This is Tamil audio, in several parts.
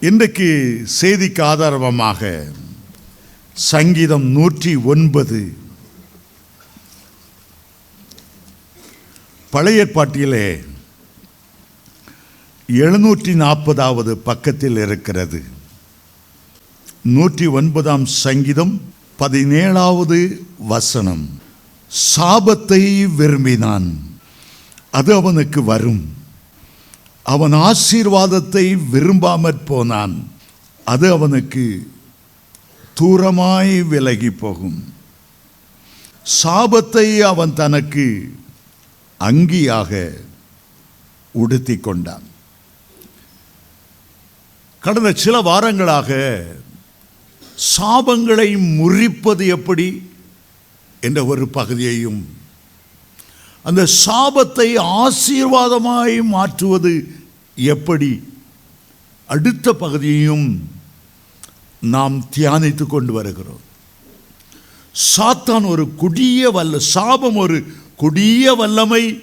இன்றைக்கு செய்திக்கு ஆதாரமாக சங்கீதம் நூற்றி ஒன்பது. பழைய பாட்டியிலே எழுநூற்றி நாற்பதாவது பக்கத்தில் இருக்கிறது. நூற்றி ஒன்பதாம் சங்கீதம் பதினேழாவது வசனம். சாபத்தை விரும்பினான் அது அவனுக்கு வரும். அவன் ஆசீர்வாதத்தை விரும்பாமற் போனான். அது அவனுக்கு தூரமாய் விலகி போகும். சாபத்தை அவன் தனக்கு அங்கியாக உடுத்தி கொண்டான். கடந்த சில வாரங்களாக சாபங்களை முறிப்பது எப்படி? என்ற ஒரு பகுதியையும் அந்த சாபத்தை ஆசீர்வாதமாய் மாற்றுவது எப்படி? அடுத்த பகுதியையும் நாம் தியானித்து கொண்டு வருகிறோம். சாத்தான் ஒரு கொடிய வல்ல சாபம் ஒரு கொடிய வல்லமை.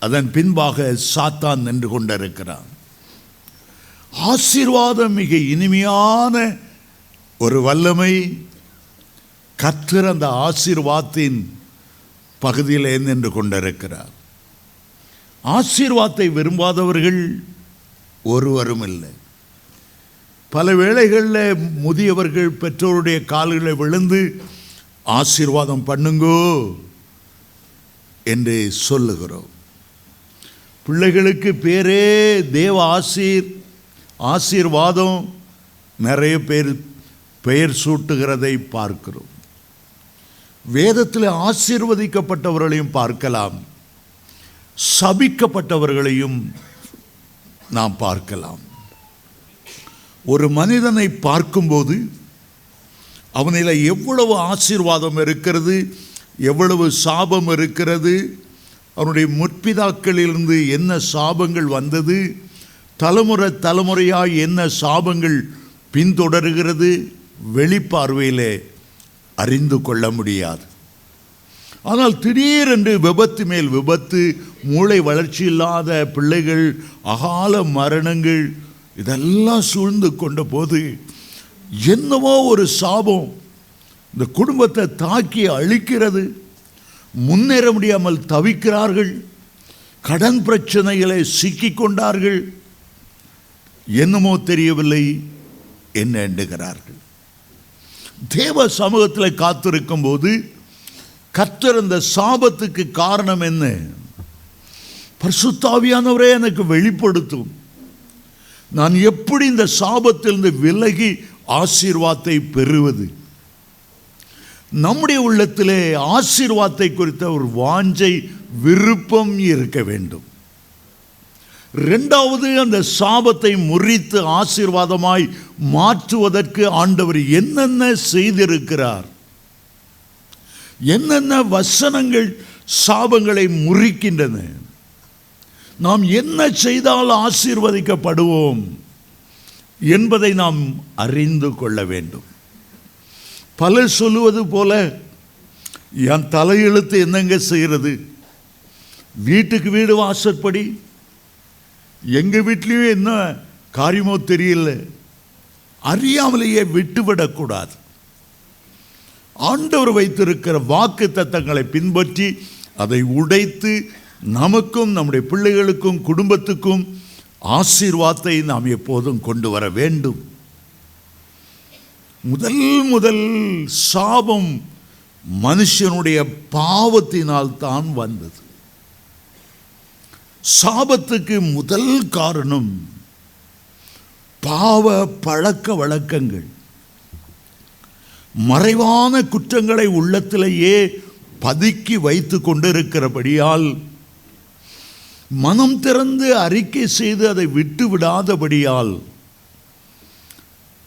அதன் பின்பாக சாத்தான் நின்று கொண்டிருக்கிறான். ஆசீர்வாதம் மிக இனிமையான ஒரு வல்லமை. கத்திர அந்த ஆசீர்வாதத்தின் பகுதியிலே நின்று கொண்டிருக்கிறார்? ஆசீர்வாதத்தை விரும்பாதவர்கள் ஒருவரும் இல்லை. பல வேளைகளில் முதியவர்கள் பெற்றோருடைய கால்களை விழுந்து ஆசீர்வாதம் பண்ணுங்கோ என்று சொல்லுகிறோம். பிள்ளைகளுக்கு பேரே தேவ ஆசீர் ஆசீர்வாதம் நிறைய பேர் பெயர் சூட்டுகிறதை பார்க்கிறோம். வேதத்தில் ஆசீர்வதிக்கப்பட்டவர்களையும் பார்க்கலாம். சபிக்கப்பட்டவர்களையும் நாம் பார்க்கலாம். ஒரு மனிதனை பார்க்கும்போது அவனில் எவ்வளவு ஆசீர்வாதம் இருக்கிறது எவ்வளவு சாபம் இருக்கிறது அவனுடைய முற்பிதாக்களிலிருந்து என்ன சாபங்கள் வந்தது தலைமுறை தலைமுறையாக என்ன சாபங்கள் பின்தொடர்கிறது வெளிப்பார்வையிலே அறிந்து கொள்ள முடியாது. ஆனால் திடீரென்று விபத்து மேல் விபத்து மூளை வளர்ச்சி இல்லாத பிள்ளைகள் அகால மரணங்கள் இதெல்லாம் சூழ்ந்து கொண்ட போது என்னவோ ஒரு சாபம் இந்த குடும்பத்தை தாக்கி அழிக்கிறது. முன்னேற முடியாமல் தவிக்கிறார்கள். கடன் பிரச்சனைகளை சிக்கிக்கொண்டார்கள் என்னமோ தெரியவில்லை. என்ன எண்ணுகிறார்கள்? தேவ சமூகத்தில் காத்திருக்கும் போது கத்திருந்த இந்த சாபத்துக்கு காரணம் என்ன? பரிசுத்தாவியானவரே எனக்கு வெளிப்படுத்தும். நான் எப்படி இந்த சாபத்திலிருந்து விலகி ஆசீர்வாதத்தை பெறுவது? நம்முடைய உள்ளத்திலே ஆசீர்வாதத்தை குறித்த ஒரு வாஞ்சை விருப்பம் இருக்க வேண்டும். ரெண்டாவது அந்த சாபத்தை முறித்து ஆசீர்வாதமாய் மாற்றுவதற்கு ஆண்டவர் என்னென்ன செய்திருக்கிறார்? என்னென்ன வசனங்கள் சாபங்களை முறிக்கின்றன? நாம் என்ன செய்தால் ஆசீர்வதிக்கப்படுவோம் என்பதை நாம் அறிந்து கொள்ள வேண்டும். பலர் சொல்லுவது போல என் தலையெழுத்து என்னங்க செய்கிறது? வீட்டுக்கு வீடு வாசற்படி எங்கள் வீட்லேயும் என்ன காரியமோ தெரியல. அறியாமலேயே விட்டுவிடக்கூடாது. ஆண்டவர் வைத்திருக்கிற வாக்கு தத்தங்களை பின்பற்றி அதை உடைத்து நமக்கும் நம்முடைய பிள்ளைகளுக்கும் குடும்பத்துக்கும் ஆசீர்வாதத்தை நாம் எப்போதும் கொண்டு வர வேண்டும். முதல் முதல் சாபம் மனுஷனுடைய பாவத்தினால் தான் வந்தது. சாபத்துக்கு முதல் காரணம் பாவ பழக்க வழக்கங்கள். மறைவான குற்றங்களை உள்ளத்திலேயே பதுக்கி வைத்து கொண்டிருக்கிறபடியால் மனம் திறந்து அறிக்கை செய்து அதை விட்டு விடாதபடியால்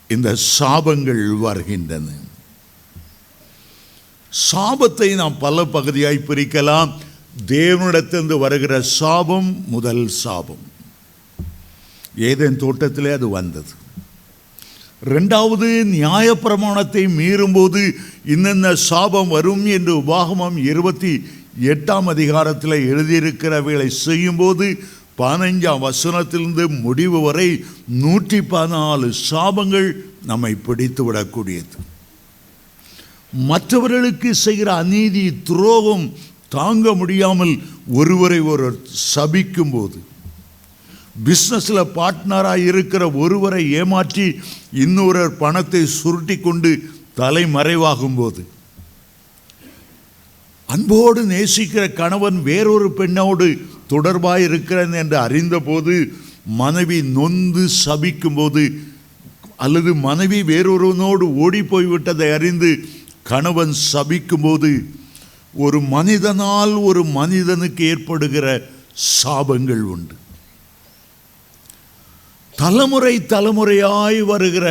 இந்த சாபங்கள் வருகின்றன. சாபத்தை நாம் பல பகுதியாய் பிரிக்கலாம். தேவனிடத்திலிருந்து வருகிற சாபம் முதல் சாபம். ஏதேன் தோட்டத்திலே அது வந்தது. ரெண்டாவது நியாயப்பிரமாணத்தை மீறும்போது இன்னென்ன சாபம் வரும் என்று உபாகமம் இருபத்தி எட்டாம் அதிகாரத்தில் எழுதியிருக்கிறவைகளை செய்யும்போது பதினைஞ்சாம் வசனத்திலிருந்து முடிவு வரை நூற்றி பதினாலு சாபங்கள் நம்மை பிடித்து விடக்கூடியது மற்றவர்களுக்கு செய்கிற அநீதி துரோகம் தாங்க முடியாமல் ஒருவரை ஒருவர் சபிக்கும் போது பிஸ்னஸில் பார்ட்னராக இருக்கிற ஒருவரை ஏமாற்றி இன்னொருவர் பணத்தை சுருட்டி கொண்டு தலைமறைவாகும் போது அன்போடு நேசிக்கிற கணவன் வேறொரு பெண்ணோடு தொடர்பாக இருக்கிறேன் என்று அறிந்தபோது மனைவி நொந்து சபிக்கும்போது அல்லது மனைவி வேறொருவனோடு ஓடி போய்விட்டதை அறிந்து கணவன் சபிக்கும்போது ஒரு மனிதனால் ஒரு மனிதனுக்கு ஏற்படுகிற சாபங்கள் உண்டு. தலைமுறை தலைமுறையாய் வருகிற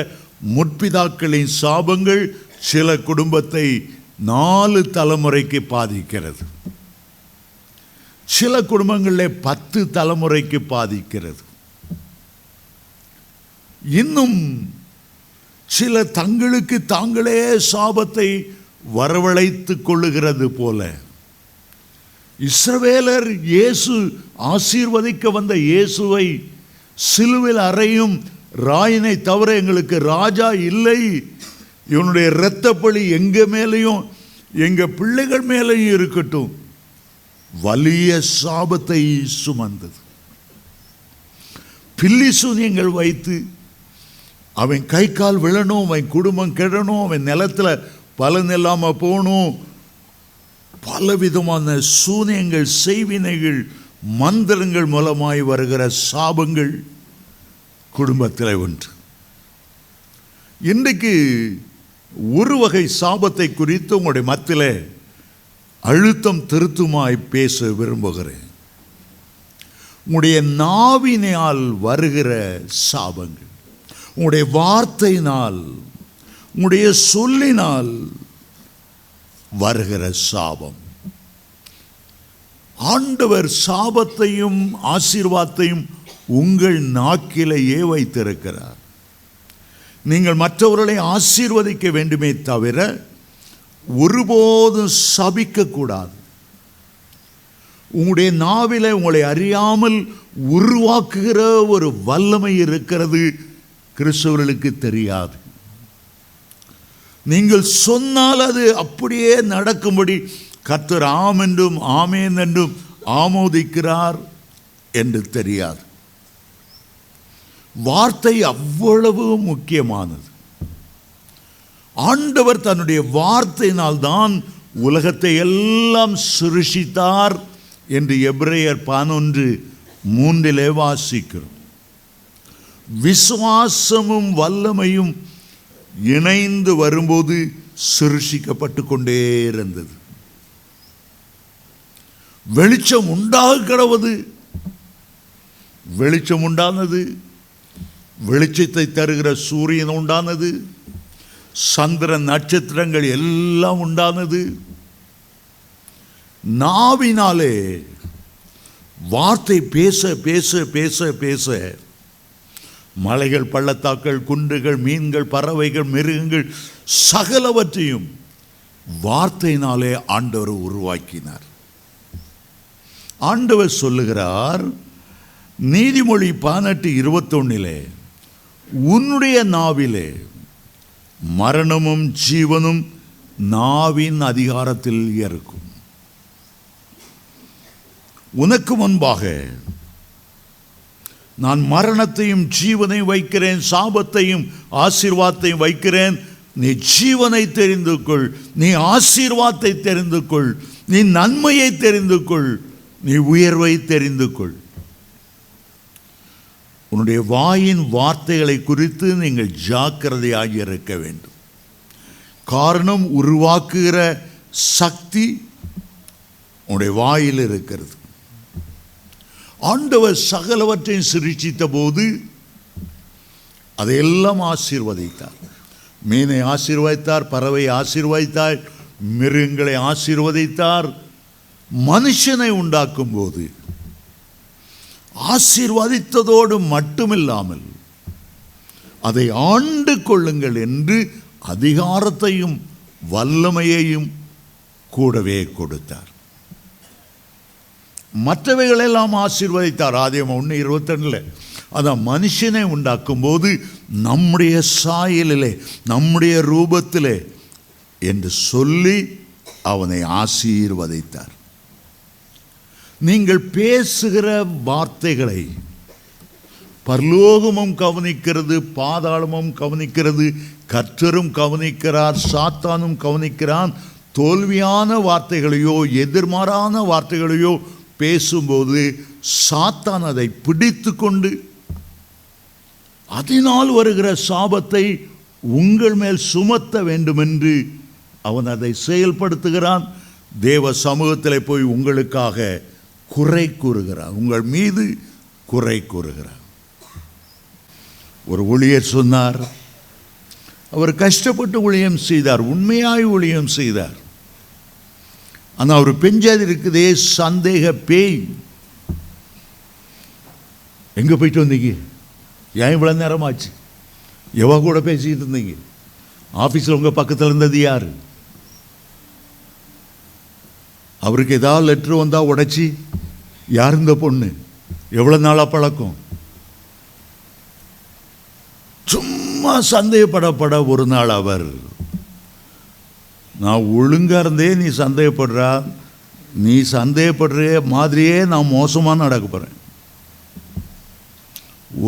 முற்பிதாக்களின் சாபங்கள் சில குடும்பத்தை நாலு தலைமுறைக்கு பாதிக்கிறது. சில குடும்பங்களில் பத்து தலைமுறைக்கு பாதிக்கிறது. இன்னும் சில தங்களுக்கு தாங்களே சாபத்தை வரவழைத்துக் கொள்ளுகிறது போல. இஸ்ரவேலர் இயேசு ஆசீர்வதிக்க வந்த இயேசுவை சிலுவில் அறையும் ராயினை தவிர எங்களுக்கு ராஜா இல்லை. இவனுடைய இரத்த பழி எங்கள் மேலேயும் எங்கள் பிள்ளைகள் மேலேயும் இருக்கட்டும். வலிய சாபத்தை சுமந்தது. பில்லி சூனியங்கள் வைத்து அவன் கை கால் விழணும் அவன் குடும்பம் கெடணும் அவன் நிலத்துல பலன் இல்லாமல் போகணும். பலவிதமான சூனியங்கள் செய்வினைகள் மந்திரங்கள் மூலமாய் வருகிற சாபங்கள். குடும்பத்தில் ஒன்று. இன்றைக்கு ஒரு வகை சாபத்தை குறித்து உங்களுடைய மத்தியில் அழுத்தம் திருத்துமாய் பேச விரும்புகிறேன். உங்களுடைய நாவினால் வருகிற சாபங்கள் உங்களுடைய வார்த்தையினால் உங்களுடைய சொல்லினால் வருகிற சாபம். ஆண்டவர் சாபத்தையும் ஆசீர்வாதத்தையும் உங்கள் நாக்கிலேயே வைத்திருக்கிறார். நீங்கள் மற்றவர்களை ஆசீர்வதிக்க வேண்டுமே தவிர ஒருபோதும் சபிக்கக்கூடாது. உங்களுடைய நாவில உங்களை அறியாமல் உருவாக்குகிற ஒரு வல்லமை இருக்கிறது கிறிஸ்தவர்களுக்கு தெரியாது. நீங்கள் சொன்னால் அது அப்படியே நடக்கும்படி கர்த்தர் ஆம் என்றும் ஆமேன் என்றும் ஆமோதிக்கிறார் என்று தெரியாது. வார்த்தை அவ்வளவு முக்கியமானது. ஆண்டவர் தன்னுடைய வார்த்தையினால் தான் உலகத்தை எல்லாம் சிருஷித்தார் என்று எப்ரேயர் பதினொன்று மூன்றிலே வாசிக்கிறோம். விசுவாசமும் வல்லமையும் இணைந்து வரும்போது சிருஷிக்கப்பட்டு கொண்டே இருந்தது. வெளிச்சம் உண்டாக கிடவது வெளிச்சம் உண்டானது. வெளிச்சத்தை தருகிற சூரியன் உண்டானது. சந்திர நட்சத்திரங்கள் எல்லாம் உண்டானது. நாவினாலே வார்த்தை பேச பேச பேச பேச மலைகள் பள்ளத்தாக்கள் குன்றுகள் மீன்கள் பறவைகள் மிருகங்கள் சகலவற்றையும் வார்த்தையினாலே ஆண்டவர் உருவாக்கினார். ஆண்டவர் சொல்லுகிறார் நீதிமொழி பதினெட்டு இருபத்தொன்னிலே உன்னுடைய நாவிலே மரணமும் ஜீவனும் நாவின் அதிகாரத்தில் இருக்கும். உனக்கு முன்பாக நான் மரணத்தையும் ஜீவனையும் வைக்கிறேன் சாபத்தையும் ஆசீர்வாதத்தையும் வைக்கிறேன். நீ ஜீவனை தெரிந்து கொள். நீ ஆசீர்வாதத்தை தெரிந்து கொள். நீ நன்மையை தெரிந்து கொள். நீ உயர்வை தெரிந்து கொள். உன்னுடைய வாயின் வார்த்தைகளை குறித்து நீங்கள் ஜாக்கிரதையாக இருக்க வேண்டும். காரணம் உருவாக்குகிற சக்தி உன்னுடைய வாயில் இருக்கிறது. ஆண்டவர் சகலவற்றையும் சிருஷ்டித்த போது அதையெல்லாம் ஆசீர்வதித்தார். மீனை ஆசீர்வதித்தார் பறவை ஆசீர்வதித்தார் மிருகங்களை ஆசீர்வதித்தார் மனுஷனை உண்டாக்கும் போது ஆசீர்வதித்ததோடு மட்டுமில்லாமல் அதை ஆண்டு கொள்ளுங்கள் என்று அதிகாரத்தையும் வல்லமையையும் கூடவே கொடுத்தார். மற்றவைகளெல்லாம் ஆசீர்வதித்தார். ஆதியம் ஒன்று இருபத்தொன்னில். அதான் மனுஷனை உண்டாக்கும்போது நம்முடைய சாயலிலே நம்முடைய ரூபத்திலே என்று சொல்லி அவனை ஆசீர்வதித்தார். நீங்கள் பேசுகிற வார்த்தைகளை பரலோகமும் கவனிக்கிறது பாதாளமும் கவனிக்கிறது கற்றரும் கவனிக்கிறார் சாத்தானும் கவனிக்கிறான். தோல்வியான வார்த்தைகளையோ எதிர்மாறான வார்த்தைகளையோ பேசும்போது சாத்தான் அதை பிடித்து கொண்டு அதனால் வருகிற சாபத்தை உங்கள் மேல் சுமத்த வேண்டுமென்று அவன் அதை செயல்படுத்துகிறான். தேவ சமூகத்தில் போய் உங்களுக்காக குறை கூறுகிறான். உங்கள் மீது குறை கூறுகிறான். ஒரு ஊழியர் சொன்னார். அவர் கஷ்டப்பட்டு ஊழியம் செய்தார். உண்மையாய் ஊழியம் செய்தார். ஆனால் அவர் பெஞ்சது இருக்குதே சந்தேக பேய். எங்கே போயிட்டு வந்தீங்க? ஏன் இவ்வளோ நேரமாச்சு? எவன் கூட பேசிக்கிட்டு இருந்தீங்க? ஆஃபீஸில் உங்கள் பக்கத்தில் இருந்தது யார்? அவருக்கு ஏதாவது லெட்ரு வந்தால் உடைச்சி யார் இந்த பொண்ணு? எவ்வளோ நாளாக பழக்கம்? சும்மா சந்தேகப்படப்பட ஒரு நாள் அவர் நான் ஒழுங்காக இருந்தே நீ சந்தேகப்படுறா. நீ சந்தேகப்படுற மாதிரியே நான் மோசமாக நடக்க போகிறேன்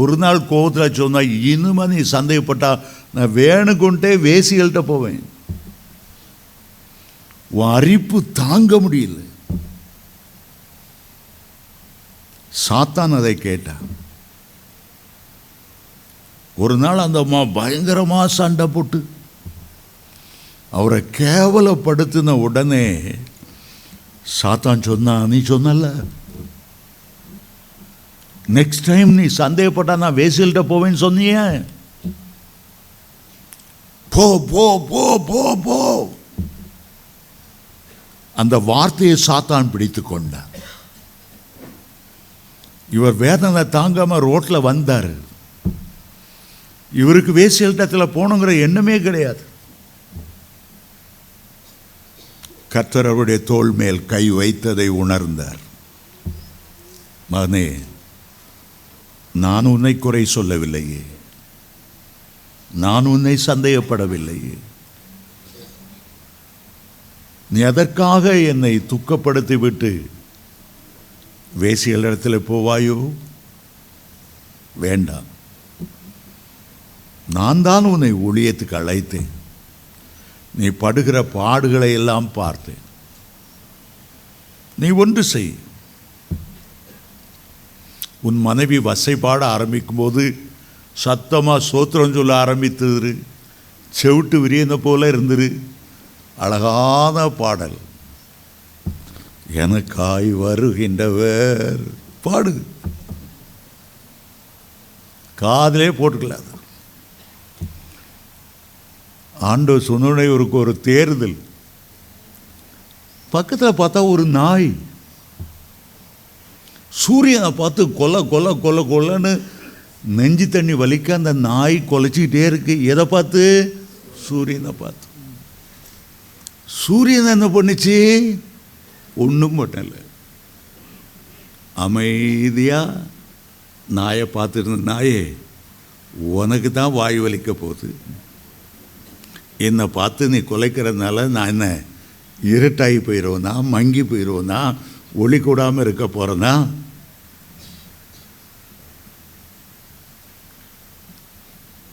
ஒரு நாள் கோபத்தில் சொன்னால் இனிமே நீ சந்தேகப்பட்டா நான் வேணுக்கொண்டே வேசிகள்கிட்ட போவேன். உன் அரிப்பு தாங்க முடியல. சாத்தான் அதை கேட்டான் ஒரு நாள் அந்த அம்மா பயங்கரமாக சண்டை போட்டு அவரை கேவலப்படுத்தின உடனே சாத்தான் சொன்னான் நீ சொன்னல நெக்ஸ்ட் டைம் நீ சந்தேகப்பட்டா நான் வேசியல்கிட்ட போவேன்னு சொன்னியே. போ போ போ போ போ. அந்த வார்த்தையை சாத்தான் பிடித்து கொண்டான். இவர் வேதனை தாங்காம ரோட்டில் வந்தார். இவருக்கு வேசியல்டத்தில் போகணுங்கிற எண்ணமே கிடையாது. கர்த்தர் அவருடைய தோல் மேல் கை வைத்ததை உணர்ந்தார். மகனே நான் உன்னை குறை சொல்லவில்லையே. நான் உன்னை சந்தேகப்படவில்லையே. நீ அதற்காக என்னை துக்கப்படுத்தி விட்டு வேசியல் இடத்துல போவாயோ? வேண்டாம். நான் தான் உன்னை ஊழியத்துக்கு அழைத்தேன். நீ படுகிற பாடுகளை எல்லாம் பார்த்தேன். நீ ஒன்று செய். உன் மனைவி வசைப்பாட பாட ஆரம்பிக்கும்போது சத்தமாக சோத்திரம் சொல்ல ஆரம்பித்தது செவிட்டு விரியன போல இருந்துரு. அழகான பாடல். எனக்காய் வருகின்றவர். பாடு. காதலே போட்டுக்கலாது. ஆண்டவர் சொன்னோடனே இவருக்கு ஒரு தேர்தல் பக்கத்தில் பார்த்தா ஒரு நாய். சூரியனை பார்த்து கொலை கொலை கொலை கொலைன்னு நெஞ்சு தண்ணி வலிக்க அந்த நாய் கொலைச்சிக்கிட்டே இருக்கு. எதை பார்த்து? சூரியனை பார்த்து. சூரியன் என்ன பண்ணிச்சு? ஒன்றும் பண்ணல. அமைதியாக நாயை பார்த்துருந்த நாயே உனக்கு தான் வாய் வலிக்க போகுது. என்னை பார்த்து நீ குலைக்கிறதுனால நான் என்ன இருட்டாகி போயிடுவேனா மங்கி போயிடுவேனா ஒளி கூடாமல் இருக்க போகிறேனா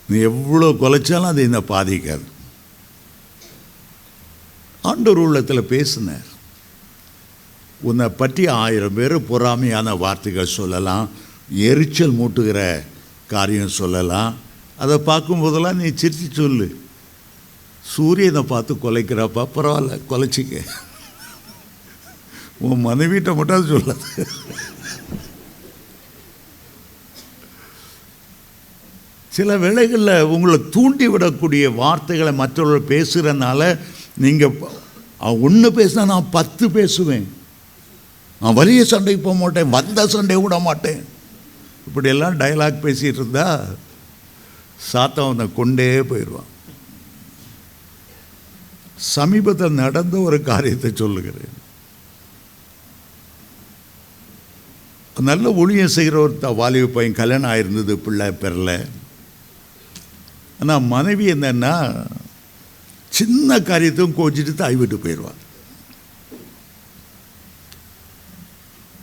நீ எவ்வளோ குலைச்சாலும் அது என்னை பாதிக்காது. ஆண்டோர் உள்ளத்தில் பேசினார். உன்னை பற்றி ஆயிரம் பேர் பொறாமையான வார்த்தைகள் சொல்லலாம் எரிச்சல் மூட்டுகிற காரியம் சொல்லலாம். அதை பார்க்கும்போதெல்லாம் நீ சிரித்து சொல்லு. சூரியனை பார்த்து கொலைக்கிறாப்பா பரவாயில்ல கொலைச்சிக்க. உன் மனைவிட்ட மட்டும் அது சொல்லாது. சில வேளைகளில் உங்களை தூண்டி விடக்கூடிய வார்த்தைகளை மற்றவர்கள் பேசுகிறனால நீங்கள் ஒன்று பேசினா நான் பத்து பேசுவேன். நான் வலிய சண்டைக்கு போக மாட்டேன் வந்த சண்டை விட மாட்டேன். இப்படியெல்லாம் டயலாக் பேசிகிட்டு இருந்தா சாத்தவனை கொண்டே போயிடுவான். சமீபத்தில் நடந்த ஒரு காரியத்தை சொல்லுகிறேன். நல்ல ஒளியம் செய்கிற ஒரு த- வாலிப பையன் கல்யாணம் ஆயிருந்தது பிள்ளை பெறல. ஆனால் மனைவி என்னன்னா சின்ன காரியத்தையும் கோச்சிட்டு தாய் விட்டு போயிடுவார்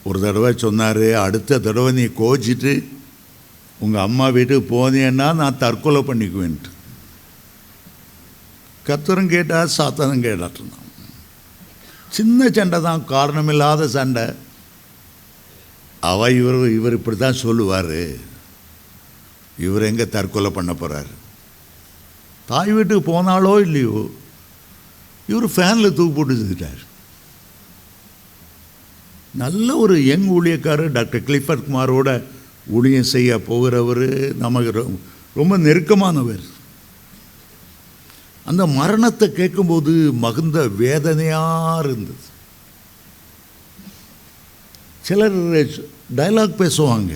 ஒரு தடவை சொன்னார் அடுத்த தடவை நீ கோச்சிட்டு உங்கள் அம்மா வீட்டுக்கு போனேன்னா நான் தற்கொலை பண்ணிக்குவேன்ட்டு. கத்தரும் கேட்டார் சாத்தனும் கேட்டாட்டும் சின்ன சண்டை தான் காரணமில்லாத சண்டை. அவ இவர் இவர் இப்படி தான் சொல்லுவார். இவர் எங்கே தற்கொலை பண்ண போகிறார் தாய் வீட்டுக்கு போனாலோ இல்லையோ இவர் ஃபேனில் தூக்கு போட்டு செஞ்சுட்டார் நல்ல ஒரு யங் ஊழியக்காரர் டாக்டர் கிளிஃபர்ட் குமாரோட ஊழியம் செய்ய போகிறவர் நமக்கு ரொம்ப நெருக்கமானவர். அந்த மரணத்தை கேட்கும்போது மகுந்த வேதனையாக இருந்தது. சிலர் டைலாக் பேசுவாங்க.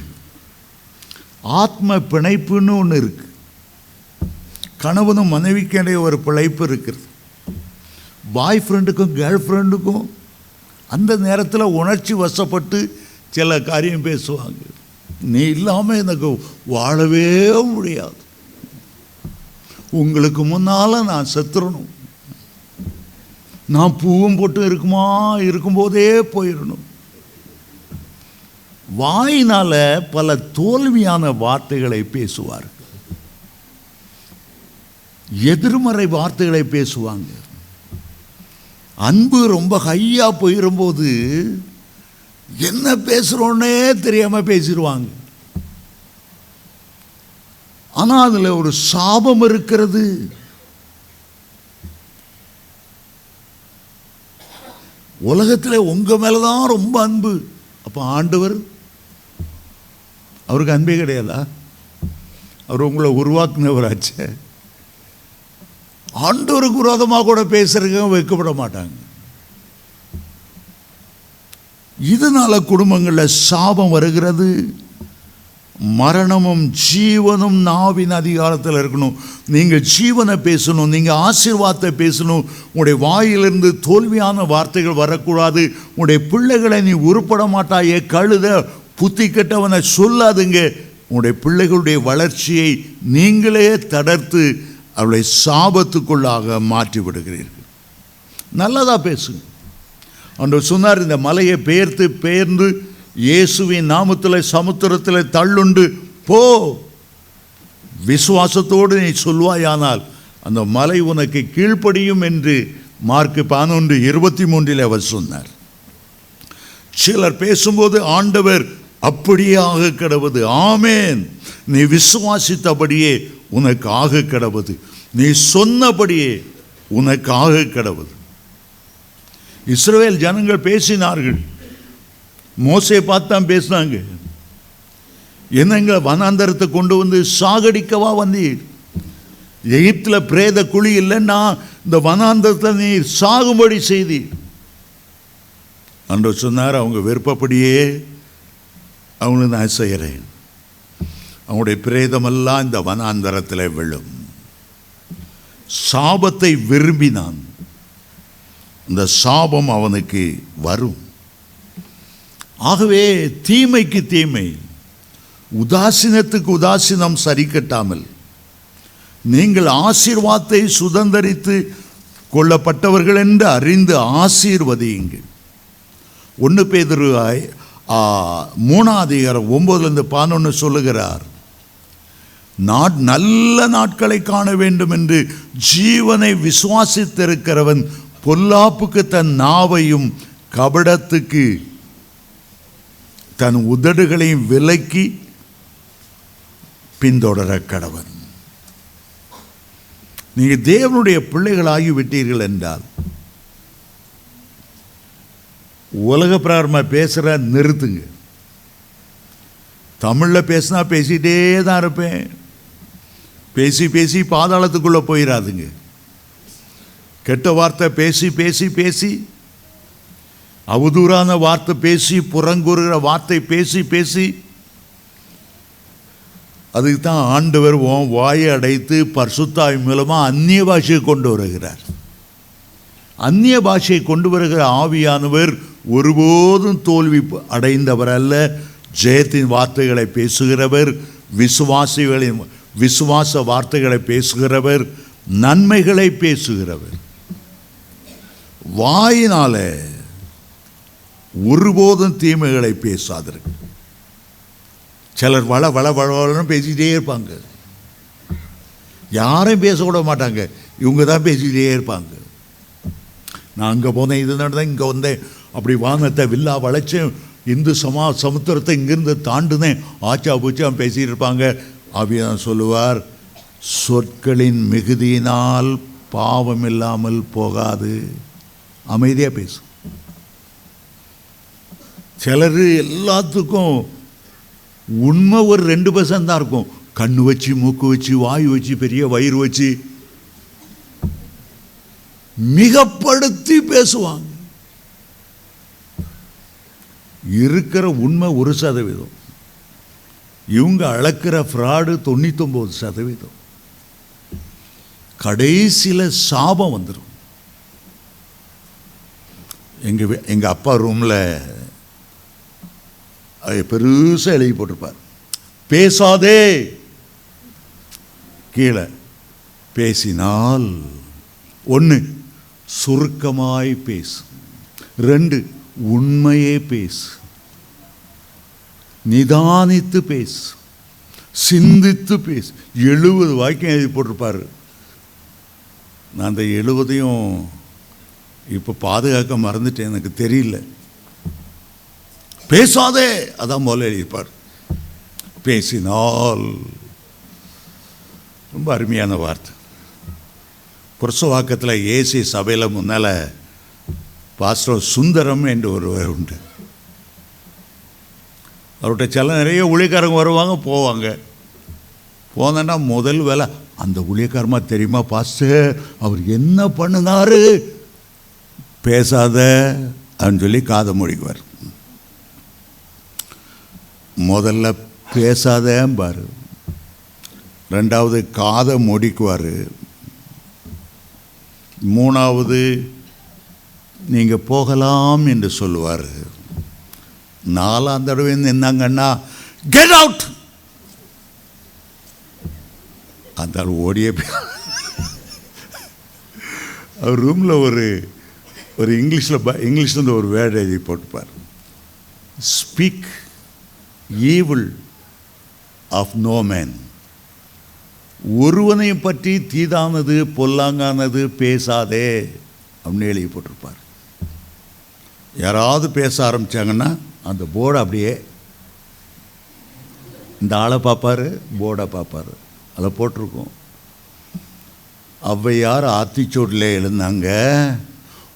ஆத்ம பிணைப்புன்னு ஒன்று இருக்குது கணவனும் மனைவிக்கிடையே ஒரு பிழைப்பு இருக்கிறது. பாய் ஃப்ரெண்டுக்கும் கேர்ள் ஃப்ரெண்டுக்கும் அந்த நேரத்தில் உணர்ச்சி வசப்பட்டு சில காரியம் பேசுவாங்க. நீ இல்லாமல் எனக்கு வாழவே முடியாது. உங்களுக்கு முன்னால் நான் செத்துடணும் நான் பூவும் போட்டு இருக்குமா இருக்கும்போதே போயிடணும். வாயினால் பல தோல்வியான வார்த்தைகளை பேசுவார். எதிர்மறை வார்த்தைகளை பேசுவாங்க. அன்பு ரொம்ப ஹையாக போயிரும்போது என்ன பேசுகிறோன்னே தெரியாமல் பேசிடுவாங்க. ஆனால் அதில் ஒரு சாபம் இருக்கிறது. உலகத்தில் உங்கள் மேலே தான் ரொம்ப அன்பு. அப்போ ஆண்டவர் அவருக்கு அன்பே கிடையாதா? அவர் உங்களை உருவாக்குனவராச்சே. ஆண்டவருக்கு விரோதமாக கூட பேசுறதுக்கு வைக்கப்பட மாட்டாங்க. இதனால் குடும்பங்களில் சாபம் வருகிறது. மரணமும் ஜீவனும் நாவின் அதிகாரத்தில் இருக்கணும். நீங்கள் ஜீவனை பேசணும் நீங்கள் ஆசீர்வாதத்தை பேசணும். உங்களுடைய வாயிலிருந்து தோல்வியான வார்த்தைகள் வரக்கூடாது. உங்களுடைய பிள்ளைகளை நீ உருப்பட மாட்டாயே கழுத புத்தி கெட்டவனை சொல்லாதுங்க. உங்களுடைய பிள்ளைகளுடைய வளர்ச்சியை நீங்களே தடர்த்து அவளை சாபத்துக்குள்ளாக மாற்றி விடுகிறீர்கள். நல்லதாக பேசுங்க. அன்று சொன்னார் இந்த மலையை பெயர்த்து பெயர்ந்து இயேசுவின் நாமத்தில் சமுத்திரத்தில் தள்ளுண்டு போ. விசுவாசத்தோடு நீ சொல்வாயானால் அந்த மலை உனக்கு கீழ்ப்படியும் என்று மார்க்கு பதினொன்று இருபத்தி மூன்றில் அவர் சொன்னார். சிலர் பேசும்போது ஆண்டவர் அப்படியே ஆக கிடவது. ஆமேன். நீ விசுவாசித்தபடியே உனக்கு ஆக கிடவது. நீ சொன்னபடியே உனக்கு ஆக கிடவது. இஸ்ரேல் ஜனங்கள் பேசினார்கள். மோசையை பார்த்து தான் பேசினாங்க. என்னங்க வனாந்தரத்தை கொண்டு வந்து சாகடிக்கவா வந்தீர்? எகிப்தில் பிரேத குழி இல்லைன்னா இந்த வனாந்தரத்தில் நீ சாகும்படி செய்தீர். அன்று சொன்னார் அவங்க விருப்பப்படியே அவங்களை நான் செய்கிறேன். அவங்களுடைய பிரேதமெல்லாம் இந்த வனாந்தரத்தில் விழும். சாபத்தை விரும்பினான். இந்த சாபம் அவனுக்கு வரும். ஆகவே தீமைக்கு தீமை. உதாசீனத்துக்கு உதாசீனம் சரி கட்டாமல் நீங்கள் ஆசீர்வாதத்தை சுதந்தரித்து கொள்ளப்பட்டவர்கள் என்று அறிந்து ஆசீர்வதியுங்கள். ஒன்று பேதருவாய் மூணாதிகாரம் ஒம்போதுலேருந்து பதினொன்று சொல்லுகிறார் நாட் நல்ல நாட்களை காண வேண்டும் என்று ஜீவனை விசுவாசித்திருக்கிறவன் பொல்லாப்புக்கு தன் நாவையும் கபடத்துக்கு தன் உதடுகளையும் விலக்கி பின்தொடர கடவன். நீங்கள் தேவனுடைய பிள்ளைகளாகி விட்டீர்கள் என்றால் உலக பிராரமாக பேசுகிற நிறுத்துங்க. தமிழில் பேசினா பேசிகிட்டே தான் இருப்பேன். பேசி பேசி பாதாளத்துக்குள்ளே போயிடாதுங்க கெட்ட வார்த்தை பேசி பேசி பேசி அவதூறான வார்த்தை பேசி புறங்குறுகிற வார்த்தை பேசி பேசி. அதுக்கு தான் ஆண்டவர் உன் வாயை அடைத்து பர்சுத்தாய் மூலமாக அந்நிய பாஷையை கொண்டு வருகிறார். அந்நிய பாஷையை கொண்டு வருகிற ஆவியானவர் ஒருபோதும் தோல்வி அடைந்தவர் அல்ல. ஜெயத்தின் வார்த்தைகளை பேசுகிறவர் விசுவாசிகளின் விசுவாச வார்த்தைகளை பேசுகிறவர் நன்மைகளை பேசுகிறவர். வாயினால ஒருபோதும் தீமைகளை பேசாதீர்கள் சிலர் வள வள வளவளன்னு பேசிக்கிட்டே இருப்பாங்க. யாரும் பேச விட மாட்டாங்க. இவங்க தான் பேசிக்கிட்டே இருப்பாங்க. நான் அங்கே போனேன் இது நடந்தேன் இங்கே வந்தேன். அப்படி வானத்தை வில்லா வளைச்சேன் இந்து சமா சமுத்திரத்தை இங்கிருந்து தாண்டுனேன். ஆச்சா பூச்சா பேசிகிட்டு இருப்பாங்க. அவிதான் சொல்லுவார் சொற்களின் மிகுதியினால் பாவம் இல்லாமல் போகாது. அமைதியாக பேசும் சிலர் எல்லாத்துக்கும் உண்மை ஒரு ரெண்டு பர்சன்ட் தான் இருக்கும். கண்ணு வச்சு மூக்கு வச்சு வாய் வச்சு பெரிய வயிறு வச்சு. மிகப்படுத்தி பேசுவாங்க. இருக்கிற உண்மை ஒரு சதவீதம். இவங்க அளக்கிற ஃப்ராடு தொண்ணூத்தொம்பது சதவீதம். கடைசியில் சாபம் வந்துடும் எங்கள் எங்கள் அப்பா ரூமில் பெருசாக எழுதி போட்டிருப்பார். பேசாதே. கீழே பேசினால். ஒன்று சுருக்கமாய் பேசு. ரெண்டு உண்மையே பேசு. நிதானித்து பேசு. சிந்தித்து பேசு. எழுபது வாக்கியம் எழுதி போட்டிருப்பாரு. நான் அந்த எழுபதையும் இப்போ பாதுகாக்க மறந்துட்டேன் எனக்கு தெரியல. பேசாதே அதான் முதல்ல எழுதியிருப்பார். பேசினால் ரொம்ப அருமையான வார்த்தை. புரசவாக்கத்தில் ஏசி சபையில் முன்னால் பாஸ்டர் சுந்தரம் என்று ஒருவர் உண்டு. அவர்கிட்ட சில நிறைய ஊழியக்காரங்க வருவாங்க போவாங்க. போனேன்னா முதல் வேலை அந்த ஊழியக்காரமாக தெரியுமா பாஸ்டர்? அவர் என்ன பண்ணினார்? பேசாத அப்படின்னு சொல்லி காதை மொழிக்குவார் முதல்ல பேசாதேம்பார் ரெண்டாவது காதை முடிக்குவார். மூணாவது நீங்கள் போகலாம் என்று சொல்லுவார். நாலாம் தடவை நின்னாங்கன்னா கெட் அவுட் அந்த ஆள் ஓடியே அவர் ரூமில் ஒரு ஒரு இங்கிலீஷில் ப இங்கிலீஷில் ஒரு வேர்டு எழுதி போட்டுப்பார். Speak evil of no man ஒருவனை பற்றி தீதானது பொல்லாங்கானது பேசாதே அப்படின்னு எழுதி போட்டிருப்பார். யாராவது பேச ஆரம்பித்தாங்கன்னா அந்த போர்டை அப்படியே இந்த ஆளை பார்ப்பாரு போர்டை பார்ப்பாரு. அதை போட்டிருக்கோம். ஔவையார் ஆத்திச்சோட்டில் எழுந்தாங்க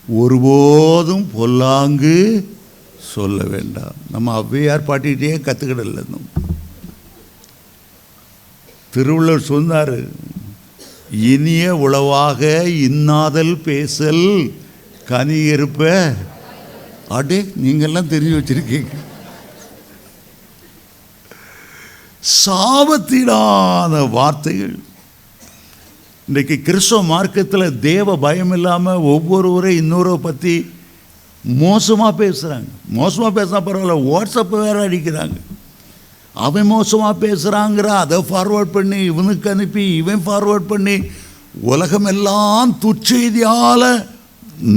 ஒருபோதும் பொல்லாங்கு சொல்ல வேண்டாம். நம்ம ஔவையார் பாட்டிகிட்டே கற்றுக்கிடல திருவள்ளுவர் சொன்னார் இனிய உளவாக இன்னாதல் பேசல் கனி இருப்ப அடே நீங்கள்லாம் தெரிஞ்சு வச்சிருக்கீங்க. சாபத்திடாத வார்த்தைகள். இன்றைக்கு கிறிஸ்தவ மார்க்கத்தில் தேவ பயம் இல்லாமல் ஒவ்வொருவரை இன்னொரு பற்றி மோசமாக பேசுகிறாங்க மோசமாக பேசினா பரவாயில்ல வாட்ஸ்அப் வேறு அடிக்கிறாங்க. அவன் மோசமாக பேசுகிறாங்கிற அதை ஃபார்வேர்ட் பண்ணி இவனுக்கு அனுப்பி இவன் ஃபார்வேர்ட் பண்ணி. உலகமெல்லாம் துச்செய்தியால்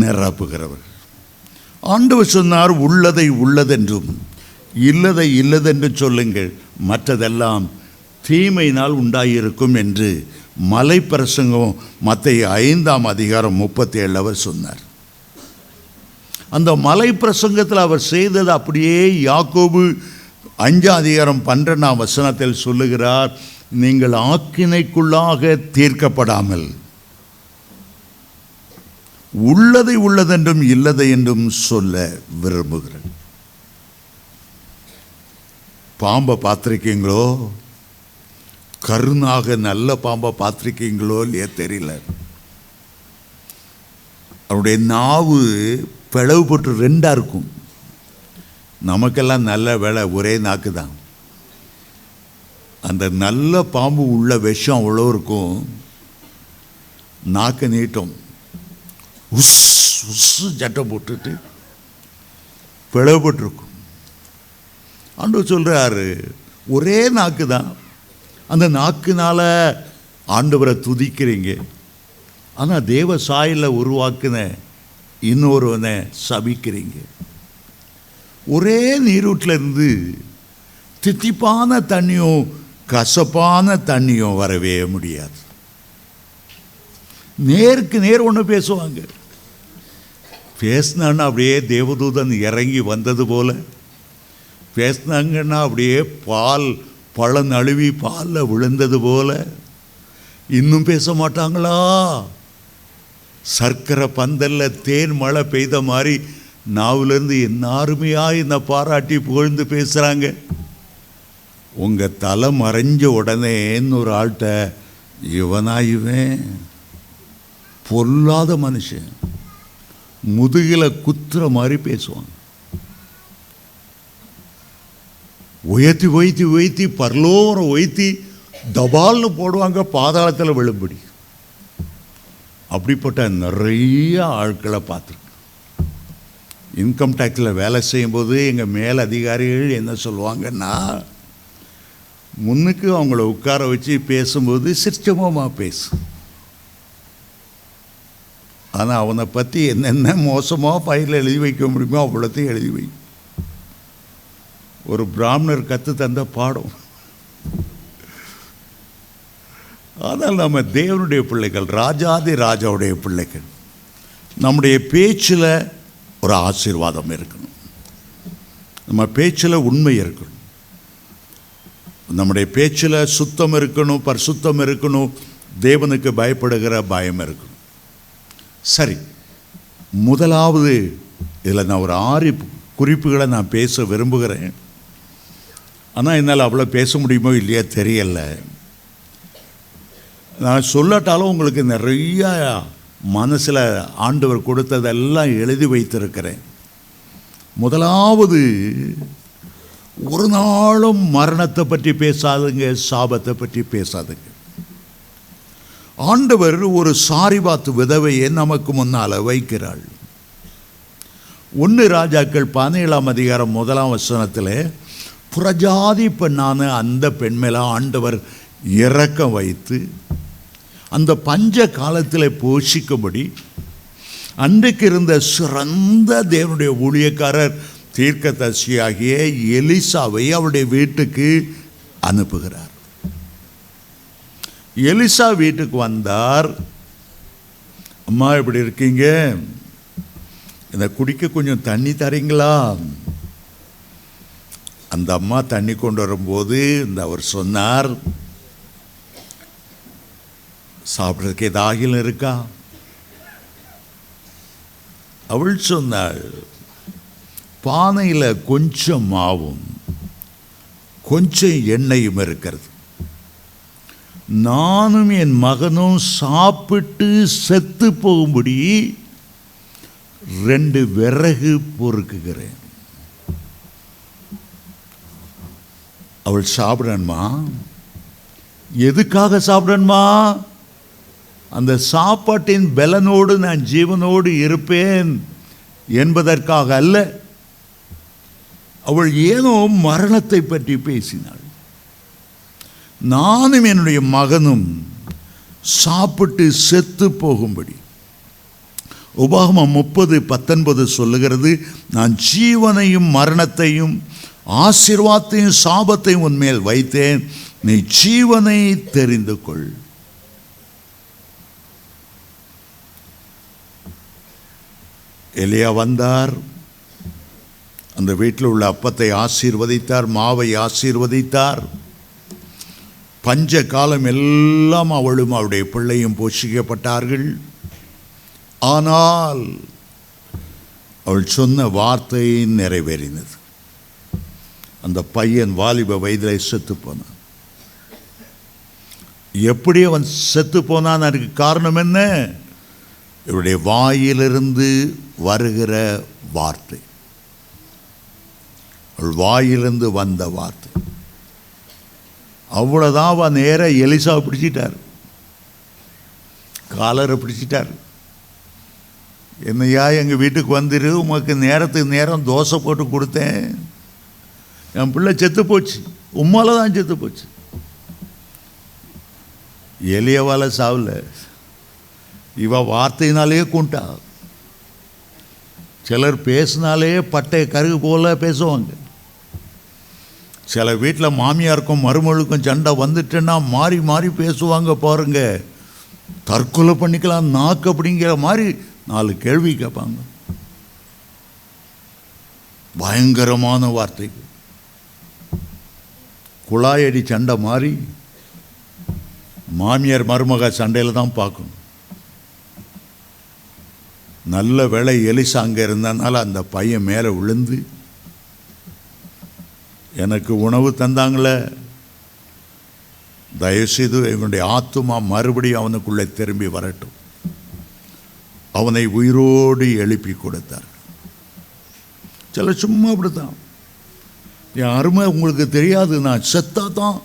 நிரப்புகிறவர் ஆண்டவர் சொன்னார் உள்ளதை உள்ளதென்றும் இல்லதை இல்லதென்று சொல்லுங்கள். மற்றதெல்லாம் தீமையினால் உண்டாயிருக்கும் என்று மலை பிரசங்கம் மற்ற ஐந்தாம் அதிகாரம் முப்பத்தி ஏழு அவர் சொன்னார். அந்த மலை பிரசங்கத்தில் அவர் செய்தது அப்படியே யாக்கோபு அஞ்சாம் அதிகாரம் பன்னிரெண்டாம் வசனத்தில் சொல்லுகிறார் நீங்கள் ஆக்கினைக்குள்ளாக தீர்க்கப்படாமல் உள்ளதை உள்ளதென்றும் இல்லதை என்றும் சொல்ல விரும்புகிறேன். பாம்பை பார்த்துருக்கீங்களோ? கருணாக நல்ல பாம்பை பார்த்துருக்கீங்களோ இல்லையே தெரியல. அவருடைய நாவு பிளவு போட்டு ரெண்டாக இருக்கும். நமக்கெல்லாம் நல்ல வேலை ஒரே நாக்கு தான். அந்த நல்ல பாம்பு உள்ள விஷம் அவ்வளோ இருக்கும். நாக்கு நீட்டும். உஸ் உஸ் சட்டை போட்டுட்டு பிளவுபட்டுருக்கும் ஆண்டவர் சொல்கிறாரு ஒரே நாக்கு தான். அந்த நாக்குனால் ஆண்டவரை துதிக்கிறீங்க. ஆனால் தேவ சாயில் உருவாக்குன இன்னொருவனை சபிக்கிறீங்க. ஒரே நீரூட்டிலேருந்து தித்திப்பான தண்ணியும் கசப்பான தண்ணியும் வரவே முடியாது. நேருக்கு நேர் ஒன்று பேசுவாங்க. பேசினான்னா அப்படியே தேவதூதன் இறங்கி வந்தது போல. பேசினாங்கன்னா அப்படியே பால் பழம் நழுவி பாலில் விழுந்தது போல. இன்னும் பேச மாட்டாங்களா? சர்க்கரை பந்தல்ல தேன் மழை பெய்த மாதிரி நாவிலேருந்து என்ன அருமையாக இந்த பாராட்டி புகழ்ந்து பேசுகிறாங்க உங்கள் தலை மறைஞ்ச உடனேன்னு ஒரு ஆள்கிட்ட இவனா இவன்? பொல்லாத மனுஷன். முதுகில குத்துற மாதிரி பேசுவான். உயர்த்தி உயர்த்தி உயர்த்தி பரலோரம் உயர்த்தி தபால்னு போடுவாங்க பாதாளத்தில் விழும்படி. அப்படிப்பட்ட நிறைய ஆட்களை பார்த்துருக்கேன். இன்கம் டேக்ஸில் வேலை செய்யும்போது எங்கள் மேல் அதிகாரிகள் என்ன சொல்லுவாங்கன்னா முன்னுக்கு அவங்கள உட்கார வச்சு பேசும்போது சிரிச்சமாக பேசு. ஆனால் அவனை பற்றி என்னென்ன மோசமாக பயிரில் எழுதி வைக்க முடியுமோ அவ்வளோத்தையும் எழுதி வை. ஒரு பிராமணர் கற்று தந்த பாடம். ஆனால் நம்ம தேவனுடைய பிள்ளைகள் ராஜாதி ராஜாவுடைய பிள்ளைகள் நம்முடைய பேச்சில் ஒரு ஆசீர்வாதம் இருக்கணும். நம்ம பேச்சில் உண்மை இருக்கணும். நம்முடைய பேச்சில் சுத்தம் இருக்கணும் பரிசுத்தம் இருக்கணும் தேவனுக்கு பயப்படுகிற பயம் இருக்கணும். சரி முதலாவது இதில் நான் ஒரு ஆறு குறிப்புகளை நான் பேச விரும்புகிறேன். ஆனால் என்னால் அவ்வளோ பேச முடியுமோ இல்லையா தெரியலை. நான் சொல்லட்டாலும் உங்களுக்கு நிறைய மனசில் ஆண்டவர் கொடுத்ததெல்லாம் எழுதி வைத்திருக்கிறேன். முதலாவது ஒரு நாளும் மரணத்தை பற்றி பேசாதுங்க சாபத்தை பற்றி பேசாதுங்க. ஆண்டவர் ஒரு சாரிபாத்து விதவையை நமக்கு முன்னால் வைக்கிறாள். ஒன்று ராஜாக்கள் பதினேழாம் அதிகாரம் முதலாம் வசனத்தில் புறஜாதி பெண்ணான அந்த பெண் ஆண்டவர் இறக்கம் வைத்து அந்த பஞ்ச காலத்தில் போஷிக்கும்படி அன்றைக்கு இருந்த சிறந்த தேவனுடைய ஊழியக்காரர் தீர்க்கதரிசியாகிய எலிசாவை அவருடைய வீட்டுக்கு அனுப்புகிறார். எலிசா வீட்டுக்கு வந்தார். அம்மா இப்படி இருக்கீங்க? இந்த குடிக்க கொஞ்சம் தண்ணி தரீங்களா? அந்த அம்மா தண்ணி கொண்டு வரும்போது இந்த அவர் சொன்னார் சாப்பிட்றதுக்கு ஏதாகிலும் இருக்கா? அவள் சொன்னாள் பானையில் கொஞ்சம் மாவும் கொஞ்சம் எண்ணெயும் இருக்கிறது. நானும் என் மகனும் சாப்பிட்டு செத்து போகும்படி ரெண்டு விறகு பொறுக்குகிறேன். அவள் சாப்பிடணுமா? எதுக்காக சாப்பிடணுமா? அந்த சாப்பாட்டின் பலனோடு நான் ஜீவனோடு இருப்பேன் என்பதற்காக அல்ல அவள் ஏனோ மரணத்தை பற்றி பேசினாள். நானும் என்னுடைய மகனும் சாப்பிட்டு செத்து போகும்படி. உபாகமம் முப்பது பத்தொன்பது சொல்லுகிறது நான் ஜீவனையும் மரணத்தையும் ஆசீர்வாதத்தையும் சாபத்தையும் உன்மேல் வைத்தேன். நீ ஜீவனை தெரிந்து கொள். எலியா வந்தார். அந்த வீட்டில் உள்ள அப்பத்தை ஆசீர்வதித்தார் மாவை ஆசீர்வதித்தார். பஞ்ச காலம் எல்லாம் அவளும் அவருடைய பிள்ளையும் போஷிக்கப்பட்டார்கள். ஆனால் அவள் சொன்ன வார்த்தை நிறைவேறினது. அந்த பையன் வாலிப வயதில் செத்து போனான். எப்படி அவன் செத்து போனான். அதுக்கு காரணம் என்ன? இவருடைய வாயிலிருந்து வருகிற வார்த்தை. அவள் வாயிலிருந்து வந்த வார்த்தை. அவ்வளோதான் அவன் நேர எலிசா பிடிச்சிட்டார். காலரை பிடிச்சிட்டார். என்னையா எங்கள் வீட்டுக்கு வந்துரு உமக்கு நேரத்துக்கு நேரம் தோசை போட்டு கொடுத்தேன். என் பிள்ளை செத்து போச்சு. உம்மால தான் செத்து போச்சு. எளியவால சாவல. இவ வார்த்தையினாலே கூண்டா. சிலர் பேசினாலே பட்டை கருகு போல பேசுவாங்க. சில வீட்டில் மாமியாருக்கும் மருமகளுக்கும் சண்டை வந்துட்டுன்னா மாறி மாறி பேசுவாங்க பாருங்க. தற்கொலை பண்ணிக்கலாம் நாக்கு அப்படிங்கிற மாதிரி நாலு கேள்வி கேட்பாங்க. பயங்கரமான வார்த்தை. குழாயடி சண்டை மாறி மாமியார் மருமக சண்டையில் தான் பார்க்கணும். நல்ல வேலை எலிசா அங்கே இருந்தனால அந்த பையன் மேலே விழுந்து எனக்கு உணவு தந்தாங்களே. தயவுசெய்து எங்களுடைய ஆத்துமா மறுபடியும் அவனுக்குள்ளே திரும்பி வரட்டும். அவனை உயிரோடு எழுப்பி கொடுத்தார். சில சும்மா அப்படித்தான். என் அருமை உங்களுக்கு தெரியாது நான் செத்தா தான்.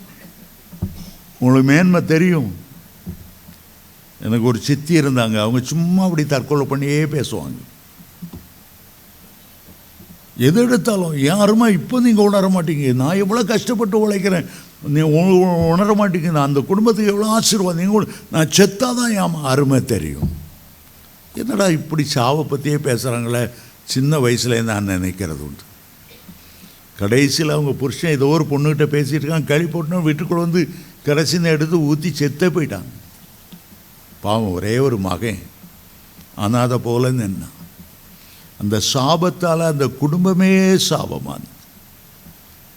உங்களுக்கு மேன்மை தெரியும். எனக்கு ஒரு சித்தி இருந்தாங்க. அவங்க சும்மா அப்படி தற்கொலை பண்ணியே பேசுவாங்க. எது எடுத்தாலும் யாருமா இப்போ நீங்கள் உணர மாட்டீங்க? நான் எவ்வளோ கஷ்டப்பட்டு உழைக்கிறேன். நீ உணர மாட்டீங்க. நான் அந்த குடும்பத்துக்கு எவ்வளோ ஆசீர்வாதம்? நீங்கள் கூட- நான் செத்தாக தான் என் அருமை தெரியும். என்னடா இப்படி சாவை பற்றியே பேசுகிறாங்களே சின்ன வயசுல நான் நினைக்கிறது உண்டு. கடைசியில் அவங்க புருஷன் ஏதோ ஒரு பொண்ணுக்கிட்ட பேசிகிட்டு இருக்கான். கழி போட்டுன்னு வீட்டுக்குள்ளே வந்து கடைசின்னு எடுத்து ஊற்றி செத்தே போயிட்டாங்க. பாவம் ஒரே ஒரு மகன். அனாத போல நின்னான். அந்த சாபத்தால் அந்த குடும்பமே சாபமானது.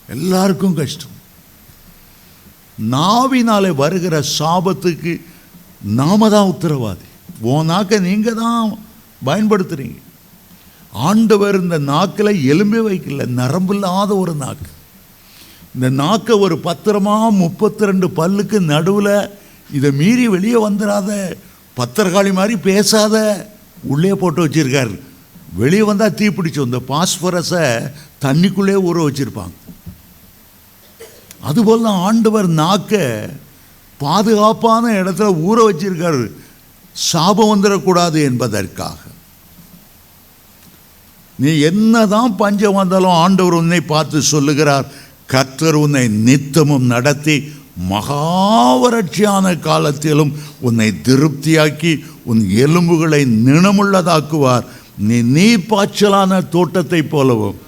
எல்லாருக்கும் கஷ்டம். நாவினாலே வருகிற சாபத்துக்கு நாம தான் உத்தரவாதி. ஓ நாக்கை நீங்கள் தான் பயன்படுத்துகிறீங்க ஆண்டவர் இந்த நாக்கில் எலும்பே வைக்கல நரம்பு இல்லாத ஒரு நாக்கு. இந்த நாக்கை ஒரு பத்திரமா முப்பத்தி ரெண்டு பல்லுக்கு நடுவில் இதை மீறி வெளியே வந்துடாத பத்திரகாளி மாதிரி பேசாத. உள்ளே போட்டு வச்சிருக்காரு. வெளியே வந்தால் தீப்பிடிச்சோம் இந்த பாஸ்பரஸை தண்ணிக்குள்ளே ஊற வச்சிருப்பாங்க. அதுபோல் தான் ஆண்டவர் நாக்க பாதுகாப்பான இடத்துல ஊற வச்சிருக்காரு. சாபம் வந்துடக்கூடாது என்பதற்காக. நீ என்னதான் பஞ்சம் வந்தாலும் ஆண்டவர் உன்னை பார்த்து சொல்லுகிறார். கர்த்தர் உன்னை நித்தமும் நடத்தி மகாவரட்சியான காலத்திலும் உன்னை திருப்தியாக்கி உன் எலும்புகளை நினமுள்ளதாக்குவார் நீ நீ பாய்ச்சலான தோட்டத்தைப் போலவும்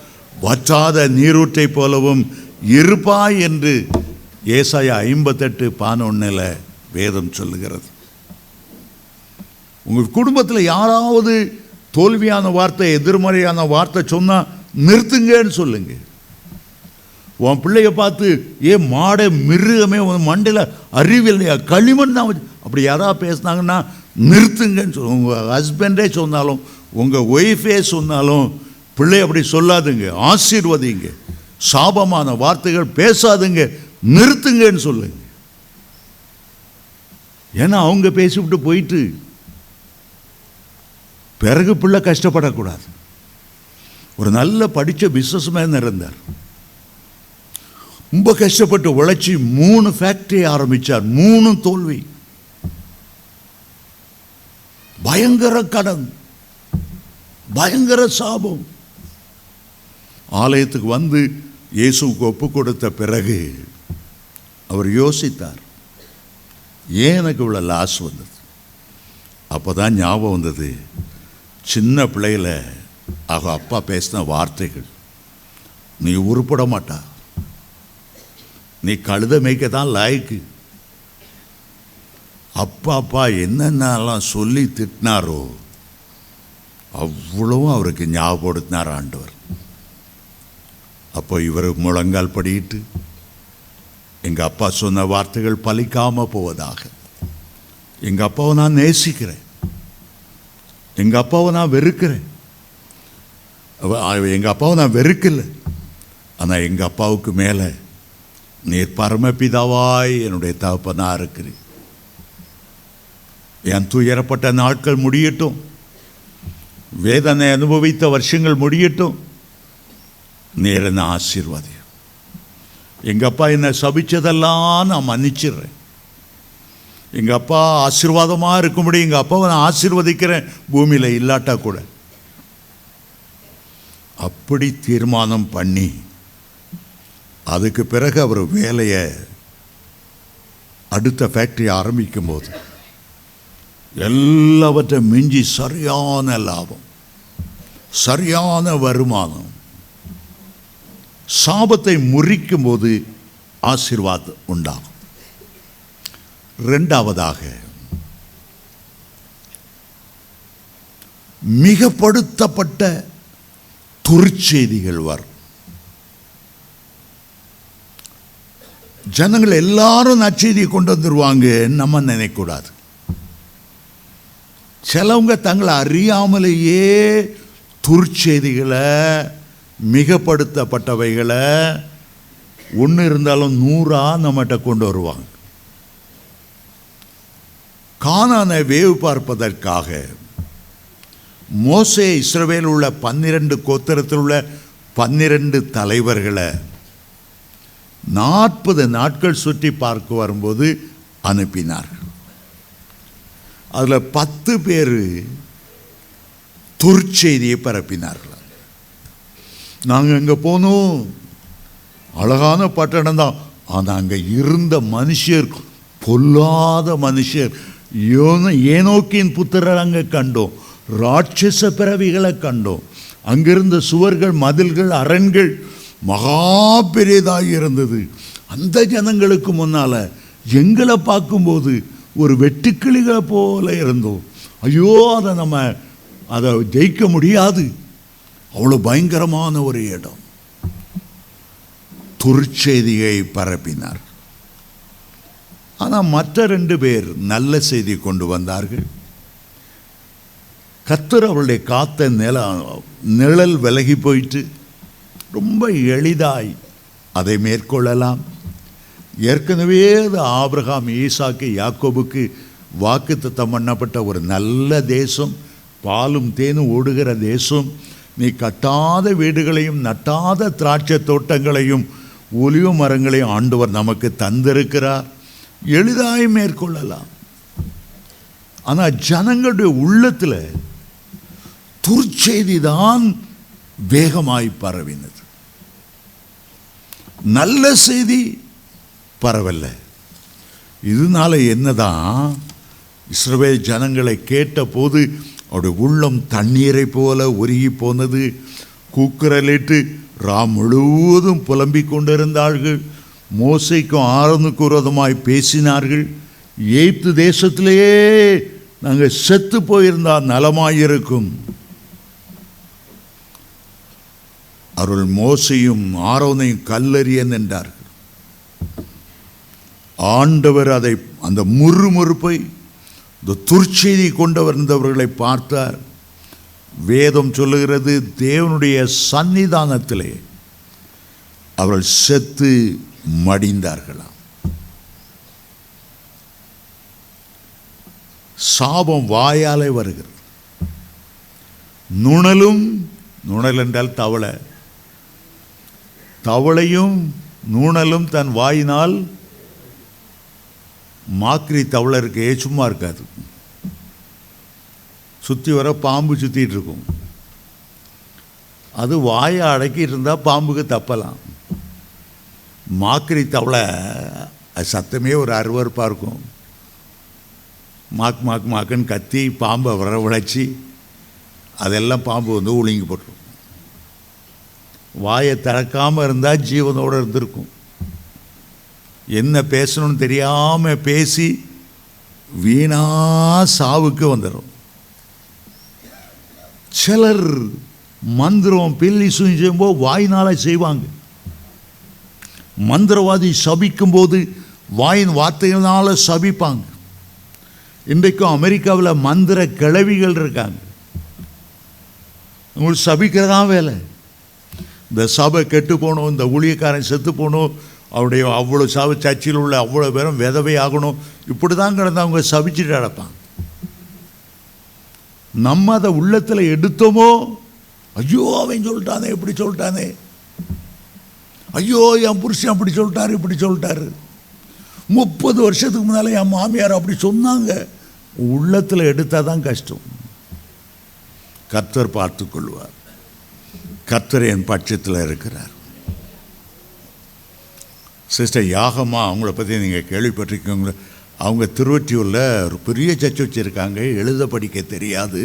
வற்றாத நீரூற்றைப் போலவும் இருப்பாய் என்று ஏசாயா ஐம்பத்தெட்டு பானொன்னில் வேதம் சொல்லுகிறது. உங்கள் குடும்பத்தில் யாராவது தோல்வியான வார்த்தை எதிர்மறையான வார்த்தை சொன்னால் நிறுத்துங்கன்னு சொல்லுங்கள் உன் பிள்ளைய பார்த்து ஏ மாடை மிருகமே உன் மண்டையில் அறிவில்லையா களிமண் தான் அப்படி யாராவது பேசுனாங்கன்னா நிறுத்துங்கன்னு சொல்லுங்க உங்கள் ஹஸ்பண்டே சொன்னாலும் உங்கள் ஒய்ஃபே சொன்னாலும் பிள்ளை அப்படி சொல்லாதுங்க. ஆசீர்வதிங்க. சாபமான வார்த்தைகள் பேசாதுங்க. நிறுத்துங்கன்னு சொல்லுங்க. ஏன்னா அவங்க பேசிவிட்டு போயிட்டு பிறகு பிள்ளை கஷ்டப்படக்கூடாது. ஒரு நல்ல படித்த பிஸ்னஸ் மேன் இருந்தார். ரொம்ப கஷ்டப்பட்டு உழைச்சி மூணு ஃபேக்டரி ஆரம்பித்தார் மூணு தோல்வி. பயங்கர கடன். பயங்கர சாபம். ஆலயத்துக்கு வந்து இயேசுவுக்கு ஒப்பு கொடுத்த பிறகு அவர் யோசித்தார் ஏன் எனக்கு இவ்வளோ லாஸ் வந்தது? அப்போ தான் ஞாபகம் வந்தது சின்ன பிள்ளையில் அவ அப்பா பேசின வார்த்தைகள் நீ உருப்பட மாட்டா. நீ கழுத மேய்க்க தான் லாய்க்கு. அப்பா அப்பா என்னென்னலாம் சொல்லி திட்டினாரோ அவ்வளவும் அவருக்கு ஞாபகப்படுத்தினார் ஆண்டவர். அப்போ இவர் முழங்கால் படியிட்டு எங்கள் அப்பா சொன்ன வார்த்தைகள் பலிக்காமல் போவதாக. எங்கள் அப்பாவை நான் நேசிக்கிறேன். எங்கள் அப்பாவை நான் வெறுக்கிறேன். எங்கள் அப்பாவை நான் வெறுக்கலை. ஆனால் எங்கள் அப்பாவுக்கு மேலே நீர் பரமபிதாவாய் என்னுடைய தகப்பனாக இருக்கிறேன் என் துயரப்பட்ட நாட்கள் முடியட்டும். வேதனை அனுபவித்த வருஷங்கள் முடியட்டும். நீர் என்ன ஆசீர்வாதியம். எங்கள் அப்பா என்னை சபிச்சதெல்லாம் நான் மன்னிச்சிடுறேன். எங்கள் அப்பா ஆசீர்வாதமாக இருக்கும்படி எங்கள் அப்பாவை நான் ஆசீர்வதிக்கிறேன். பூமியில் இல்லாட்டா கூட. அப்படி தீர்மானம் பண்ணி அதுக்கு பிறகு அவர் வேலையை அடுத்த ஃபேக்ட்ரி ஆரம்பிக்கும் போது எல்லாவற்றை மிஞ்சி சரியான லாபம் சரியான வருமானம் சாபத்தை முறிக்கும் போது ஆசீர்வாதம் உண்டாகும். ரெண்டாவதாக மிகப்படுத்தப்பட்ட துருச்செய்திகள் வரும். ஜனங்கள் எல்லாரும் நற்செய்தியை கொண்டு வந்துடுவாங்கன்னு நம்ம நினைக்கூடாது சிலவங்க தங்களை அறியாமலேயே துர்ச்செய்திகளை மிகப்படுத்தப்பட்டவைகளை ஒன்று இருந்தாலும் நூறா நம்மகிட்ட கொண்டு வருவாங்க. கானானை வேவு பார்ப்பதற்காக மோசே இஸ்ரவேல் உள்ள பன்னிரண்டு கோத்திரத்தில் உள்ள பன்னிரண்டு தலைவர்களை நாற்பது நாட்கள் சுற்றி பார்க்க வரும்போது அனுப்பினார்கள். அதில் பத்து பேர் துர்ச்செய்தியை பரப்பினார்கள். நாங்கள் அங்கே போனோம். அழகான பட்டணம் தான். ஆனால் அங்கே இருந்த மனுஷர் பொல்லாத மனுஷர் யோன ஏனோக்கின் புத்திரர் அங்கே கண்டோம். ராட்சச பிறவிகளை கண்டோம். அங்கிருந்த சுவர்கள் மதில்கள் அரண்கள் மகா பெரியதாக இருந்தது. அந்த ஜனங்களுக்கு முன்னால் எங்களை பார்க்கும்போது ஒரு வெட்டுக்கிளிகளை போல இருந்தோம். ஐயோ அதை நம்ம அதை ஜெயிக்க முடியாது. அவ்வளோ பயங்கரமான ஒரு இடம். துருச்செய்தியை பரப்பினார். ஆனால் மற்ற ரெண்டு பேர் நல்ல செய்தி கொண்டு வந்தார்கள். கத்தர் அவருடைய காத்த நில நிழல் விலகி போயிட்டு ரொம்ப எளிதாய் அதை மேற்கொள்ளலாம். ஏற்கனவே அது ஆப்ரஹாம் ஈசாக்கு யாக்கோபுக்கு வாக்குத்தத்தம் பண்ணப்பட்ட ஒரு நல்ல தேசம் பாலும் தேனும் ஓடுகிற தேசம். நீ கட்டாத வீடுகளையும் நட்டாத திராட்சை தோட்டங்களையும் ஒலிவ மரங்களையும் ஆண்டவர் நமக்கு தந்திருக்கிறார். எளிதாய் மேற்கொள்ளலாம். ஆனால் ஜனங்களுடைய உள்ளத்தில் துர்ச்செய்தி தான் வேகமாய் பரவினது. நல்ல செய்தி பரவல்ல. இதனால என்னதான் இஸ்ரவேல் ஜனங்களை கேட்டபோது அவருடைய உள்ளம் தண்ணீரை போல உருகி போனது. கூக்குரலிட்டு ராம் முழுவதும் புலம்பிக் கொண்டிருந்தார்கள். மோசைக்கும் ஆரனுக்கு விரோதமாய் பேசினார்கள். எய்த்து தேசத்திலேயே நாங்கள் செத்து போயிருந்தால் நலமாயிருக்கும். அவர்கள் மோசையும் ஆரோனையும் கல்லறியன் என்றார்கள் ஆண்டவர் அதை அந்த முறுமுறுப்பை இந்த துர்ச்செய்தி கொண்டு வந்தவர்களை பார்த்தார். வேதம் சொல்லுகிறது தேவனுடைய சன்னிதானத்திலே அவர்கள் செத்து மடிந்தார்களாம். சாபம் வாயாலே வருகிறது. நுணலும் நுணல் என்றால் தவளை தவளையும் நூணலும் தன் வாயினால் மாக்கிரி தவளை இருக்கே சும்மா இருக்காது. சுற்றி வர பாம்பு சுற்றிட்டு இருக்கும். அது வாயை அடக்கிட்டு இருந்தால் பாம்புக்கு தப்பலாம். மாக்கிரி தவளை அது சத்தமே ஒரு அருவறுப்பாக இருக்கும். மாக் மாக் மாக்குன்னு கத்தி பாம்பை வரவழைச்சி அதெல்லாம் பாம்பு வந்து ஒழுங்கி போட்டுரும். வாயை திறக்காமல் இருந்தால் ஜீவனோடு இருந்திருக்கும். என்ன பேசணும்னு தெரியாமல் பேசி வீணா சாவுக்கு வந்துடும் சிலர் மந்திரம் பில்லி சுயம் செய்யும்போது வாயினால் செய்வாங்க. மந்திரவாதி சபிக்கும்போது வாயின் வார்த்தையினால் சபிப்பாங்க. இன்றைக்கும் அமெரிக்காவில் மந்திர கிளவிகள் இருக்காங்க. உங்களுக்கு சபிக்கிறதான் வேலை? இந்த சபை கெட்டு போகணும் இந்த ஊழியக்காரன் செத்து போகணும் அவருடைய அவ்வளோ சபை சர்ச்சில் உள்ள அவ்வளோ பேரும் விதவை ஆகணும். இப்படி தான் கிடந்து அவங்க சபிச்சுட்டு நடப்பாங்க நம்ம அதை உள்ளத்தில் எடுத்தோமோ? ஐயோ அவன் சொல்லிட்டானே இப்படி சொல்லிட்டானே. ஐயோ என் புருஷன் அப்படி சொல்லிட்டாரு இப்படி சொல்லிட்டாரு. முப்பது வருஷத்துக்கு முன்னால் என் மாமியார் அப்படி சொன்னாங்க. உள்ளத்தில் எடுத்தால் தான் கஷ்டம். கர்த்தர் பார்த்து கொள்வார். கர்த்தர் என் பட்சத்தில் இருக்கிறார். சிஸ்டர் யாகம்மா அவங்கள பற்றி நீங்கள் கேள்விப்பட்டிருக்கீங்களா? அவங்க திருவொற்றியூரில் ஒரு பெரிய சர்ச் வச்சுருக்காங்க. எழுத படிக்க தெரியாது.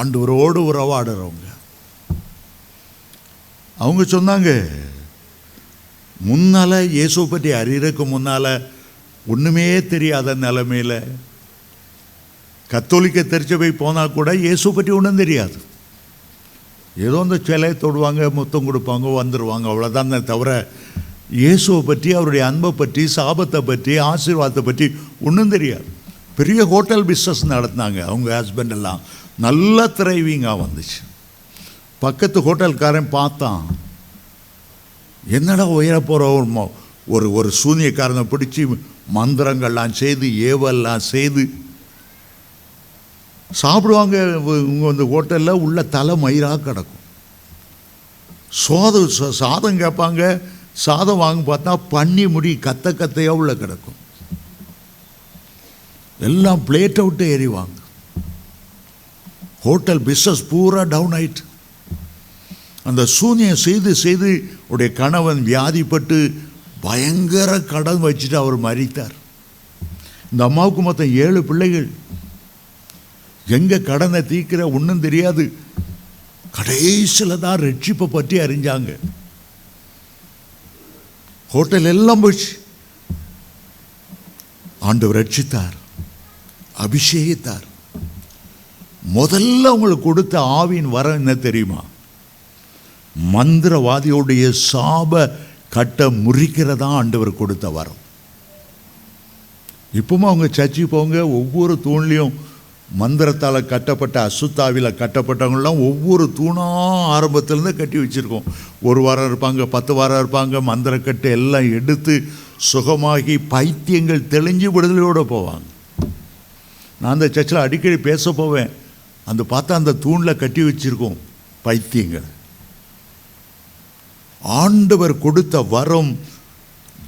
ஆண்டவரோடு உறவாடுறவங்க. அவங்க சொன்னாங்க முன்னால் இயேசுவை பற்றி அறியறதுக்கு முன்னால் ஒன்றுமே தெரியாத நிலமையில் கத்தோலிக்க திருச்சபை போனால் கூட இயேசு பற்றி ஒன்றும் தெரியாது. ஏதோ அந்த சிலையை தொடுவாங்க முத்தம் கொடுப்பாங்க வந்துடுவாங்க அவ்வளோதானே தவிர இயேசுவை பற்றி அவருடைய அன்பை பற்றி சாபத்தை பற்றி ஆசீர்வாதத்தை பற்றி ஒன்றும் தெரியாது. பெரிய ஹோட்டல் பிஸ்னஸ் நடத்தினாங்க அவங்க ஹஸ்பண்ட் எல்லாம். நல்லா திரைவிங்காக வந்துச்சு. பக்கத்து ஹோட்டல்காரன் பார்த்தான். என்னடா உயர போகிற ஒரு ஒரு சூனியக்காரனை பிடிச்சி மந்திரங்கள்லாம் செய்து ஏவெல்லாம் செய்து சாப்பிடுவாங்க இவங்க வந்து ஹோட்டலில் உள்ள தலை மயிராக கிடக்கும். சோத சா- சாதம் கேட்பாங்க சாதம் வாங்க பார்த்தா பண்ணி முடி கத்த கத்தையாக உள்ள கிடக்கும். எல்லாம் பிளேட்டை விட்டு எறிவாங்க. ஹோட்டல் பிஸ்னஸ் பூரா டவுன் ஆயிட்டு. அந்த சூன்யம் செய்து செய்து உடைய கணவன் வியாதிப்பட்டு பயங்கர கடன் வச்சுட்டு அவர் மறித்தார் இந்த அம்மாவுக்கு மொத்தம் ஏழு பிள்ளைகள். எங்க கடனை தீர்க்கிற ஒன்றும் தெரியாது. கடைசியில் தான் ரட்சிப்பை பற்றி அறிஞ்சாங்க. ஹோட்டல் எல்லாம் போச்சு ஆண்டவர் ரட்சித்தார் அபிஷேகித்தார். முதல்ல அவங்களுக்கு கொடுத்த ஆவியின் வரம் என்ன தெரியுமா? மந்திரவாதியோடைய சாப கட்ட முறிக்கிறதா ஆண்டவர் கொடுத்த வரம். இப்பவும் அவங்க சர்ச்சுக்கு போங்க ஒவ்வொரு தூண்லையும் மந்திரத்தால் கட்டப்பட்ட அசுத்தாவில் கட்டப்பட்டவங்களாம் ஒவ்வொரு தூணாக ஆரம்பத்திலேருந்து கட்டி வச்சுருக்கோம். ஒரு வாரம் இருப்பாங்க பத்து வாரம் இருப்பாங்க மந்திரக்கட்டு எல்லாம் எடுத்து சுகமாகி பைத்தியங்கள் தெளிஞ்சு விடுதலையோடு போவாங்க. நான் அந்த சர்ச்சில் அடிக்கடி பேச போவேன். அந்த பார்த்தா அந்த தூணில் கட்டி வச்சுருக்கோம் பைத்தியங்கள். ஆண்டவர் கொடுத்த வரம்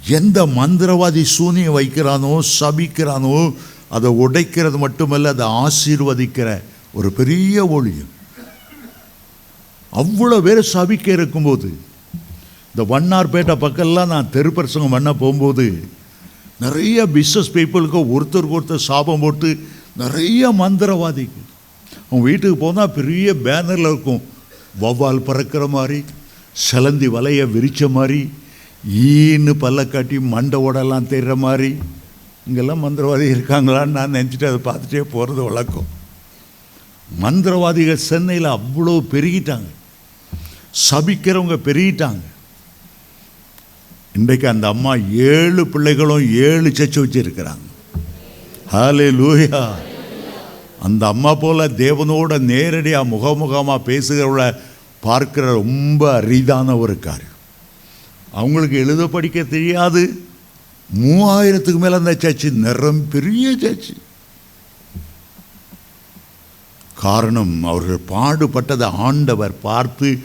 எந்த மந்திரவாதி சூனியம் வைக்கிறானோ சபிக்கிறானோ அதை உடைக்கிறது மட்டுமல்ல அதை ஆசீர்வதிக்கிற ஒரு பெரிய ஒளியும் அவ்வளோ பேர் சபிக்க இருக்கும்போது இந்த வண்ணார்பேட்டை பக்கம்லாம் நான் தெருப்பரசங்கம் பண்ண போகும்போது நிறைய பிஸ்னஸ் பீப்புளுக்கு ஒருத்தருக்கு ஒருத்தர் சாபம் போட்டு நிறைய மந்திரவாதிக்கு அவங்க வீட்டுக்கு போனால் பெரிய பேனரில் இருக்கும் வௌவால் பறக்கிற மாதிரி சிலந்தி வலையை விரித்த மாதிரி ஈன்னு பல்ல காட்டி மண்டை ஓடெல்லாம் தெரிகிற மாதிரி இங்கெல்லாம் மந்திரவாதி இருக்காங்களான்னு நான் நினச்சிட்டு அதை பார்த்துட்டே போகிறது வழக்கம். மந்திரவாதிகள் சென்னையில் அவ்வளோ பெருகிட்டாங்க. சபிக்கிறவங்க பெருகிட்டாங்க. இன்றைக்கு அந்த அம்மா ஏழு பிள்ளைகளும் ஏழு சச்சு வச்சுருக்கிறாங்க. ஹாலே லூயா அந்த அம்மா போல் தேவனோட நேரடியாக முகமுகமாக பேசுகிறவள பார்க்கிற ரொம்ப அரிதான ஒரு காரியம். அவங்களுக்கு எழுத படிக்க தெரியாது. மூவாயிரத்துக்கு மேலே அந்த சர்ச்சு நிறம் பெரிய சர்ச்சு. காரணம் அவர்கள் பாடுபட்டதை ஆண்டவர் பார்த்து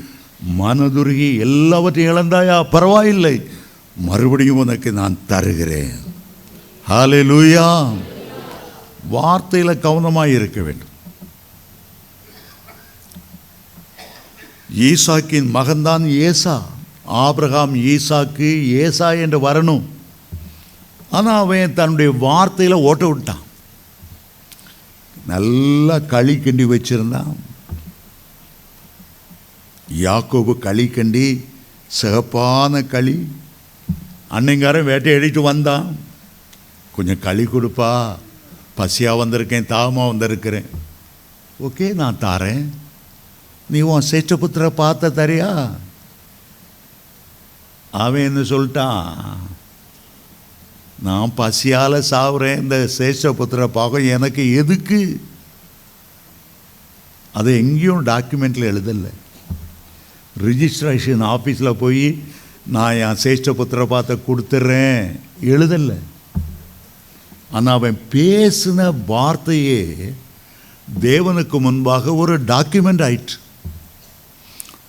மனதுருகி எல்லாவற்றையும் இழந்தாயா? பரவாயில்லை. மறுபடியும் உனக்கு நான் தருகிறேன். ஹாலே லூயா வார்த்தையில் கவனமாக இருக்க வேண்டும். ஈசாக்கின் மகன்தான் ஏசா. ஆப்ரஹாம் ஈசாக்கு ஏசா என்று வரணும். ஆனால் அவன் தன்னுடைய வார்த்தையில் ஓட்ட விட்டான். நல்லா களி கிண்டி வச்சிருந்தான். யாக்கோபு களி கிண்டி சிகப்பான களி அன்னைங்காரன் வேட்டையடிட்டு வந்தான். கொஞ்சம் களி கொடுப்பா பசியாக வந்திருக்கேன் தாகமாக வந்திருக்கிறேன். ஓகே நான் தாரேன். நீ உன் சேஷ்டபுத்திர பார்த்த தரியா? அவன் என்ன சொல்லிட்டான்? நான் பசியால் சாவுறேன் இந்த சேஷ்டபுத்திர பாகம் எனக்கு எதுக்கு? அது எங்கேயும் டாக்குமெண்ட்டில் எழுதலை. ரிஜிஸ்ட்ரேஷன் ஆஃபீஸில் போய் நான் என் சேஷ்டபுத்திர பார்த்த கொடுத்துட்றேன் எழுதலை. ஆனால் அவன் பேசின வார்த்தையே தேவனுக்கு முன்பாக ஒரு டாக்குமெண்ட் ஆயிற்று.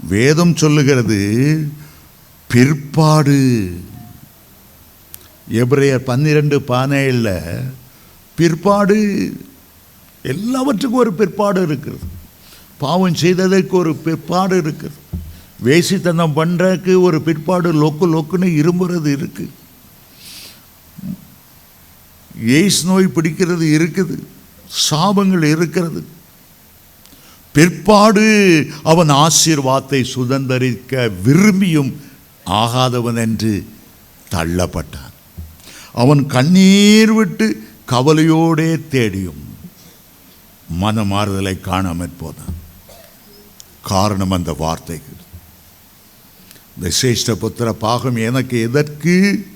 வேதம் சொல்லுகிறது பிற்பாடு எப்ரையர் பன்னிரெண்டு பானையில் பிற்பாடு எல்லாவற்றுக்கும் ஒரு பிற்பாடு இருக்கிறது பாவம் செய்ததற்கு ஒரு பிற்பாடு இருக்குது. வேசித்தனம் பண்ணுறதுக்கு ஒரு பிற்பாடு லொக்கு லொக்குன்னு இரும்புறது இருக்குது எய்ஸ் நோய் பிடிக்கிறது இருக்குது. சாபங்கள் இருக்கிறது. பிற்பாடு அவன் ஆசீர்வாதத்தை சுதந்தரிக்க விரும்பியும் ஆகாதவன் என்று தள்ளப்பட்டான். அவன் கண்ணீர் விட்டு கவலையோடே தேடியும். மனமாறுதலை காணாமற் போதான். காரணம் அந்த வார்த்தைகள். இந்த சிரேஷ்ட புத்திர பாகம் எனக்கு எதற்கு?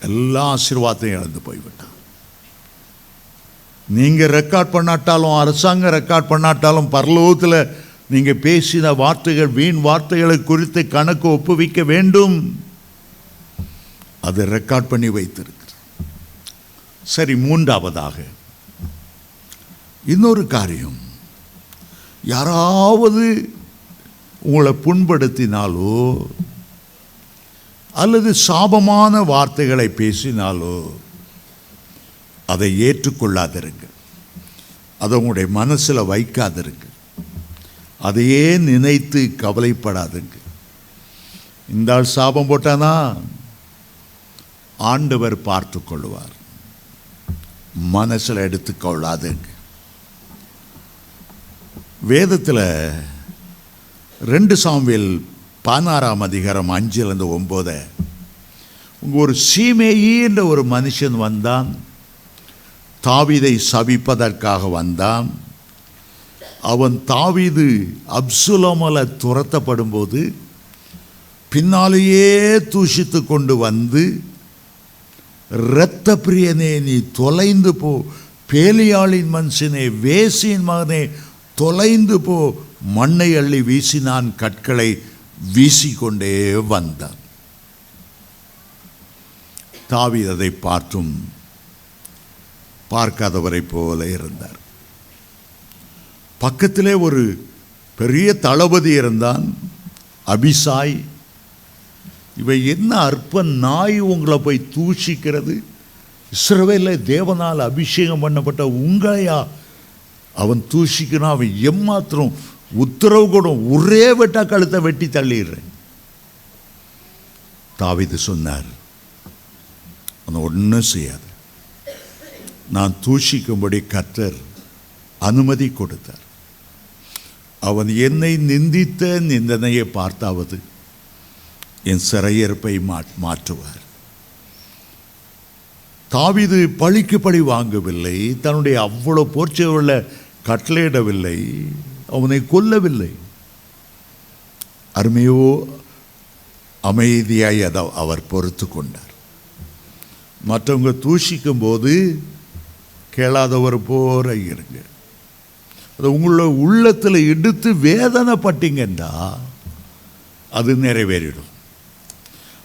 எல்லா ஆசீர்வாதத்தையும் இழந்து போய்விட்டான். நீங்கள் ரெக்கார்ட் பண்ணாட்டாலும் அரசாங்கம் ரெக்கார்ட் பண்ணாட்டாலும் பரலோகத்தில் நீங்கள் பேசின வார்த்தைகள் வீண் வார்த்தைகளை குறித்து கணக்கு ஒப்புவிக்க வேண்டும். அது ரெக்கார்ட் பண்ணி வைத்திருக்கு சரி மூன்றாவதாக இன்னொரு காரியம். யாராவது உங்களை புண்படுத்தினாலோ அல்லது சாபமான வார்த்தைகளை பேசினாலோ அதை ஏற்றுக்கொள்ளாதிருங்க. அதை உங்களுடைய மனசில் வைக்காதிருங்க. அதையே நினைத்து கவலைப்படாதுங்க. இந்த ஆள் சாபம் போட்டானா? ஆண்டவர் பார்த்து கொள்வார் மனசில் எடுத்துக்கொள்ளாதுங்க வேதத்தில் ரெண்டு சாம்வேல் பதினாறாம் அதிகாரம் அஞ்சுலேருந்து ஒம்போதை ஒரு சீமேயி என்ற ஒரு மனுஷன் வந்தான். தாவீதை சபிப்பதற்காக வந்தான். அவன் தாவிது அப்சுலமல துரத்தப்படும் போது பின்னாலேயே தூஷித்து கொண்டு வந்து இரத்த பிரியனே நீ தொலைந்து போ. பேலியாளின் மனுஷனே வேசியின் மகனே தொலைந்து போ. மண்ணை அள்ளி வீசினான் கற்களை வீசிக்கொண்டே வந்தான். தாவி அதை பார்த்தும் பார்க்காதவரை போல இருந்தார். பக்கத்திலே ஒரு பெரிய தளபதி இருந்தான் அபிசாய். இவை என்ன அற்ப நாய் உங்களை போய் தூஷிக்கிறது? இஸ்ரவேல தேவனால் அபிஷேகம் பண்ணப்பட்ட உங்களையா? அவன் தூஷிக்கணும் அவன் எம்மாத்திரம் உத்தரவு கூட ஒரே வெட்டா கழுத்தை வெட்டி தள்ளிடுறேன். தாவிது சொன்னார் அவன் ஒன்றும் செய்யாது. நான் தூஷிக்கும்படி கத்தர் அனுமதி கொடுத்தார். அவன் என்னை நிந்தித்த நிந்தனையை பார்த்தாவது. என் சிறையிருப்பை மா- மாற்றுவார். தாவிது பழிக்கு பழி வாங்கவில்லை தன்னுடைய அவ்வளோ போர்ச்சவர்களை கட்டளையிடவில்லை அவனை கொல்லவில்லை. அருமையோ அமைதியாய் அதை அவர் பொறுத்து கொண்டார். மற்றவங்க தூஷிக்கும் போது கேளாதவர் போற இருங்க. அது உங்களோட உள்ளத்தில் எடுத்து வேதனைப்பட்டீங்கன்னா அது நிறைவேறிடும்.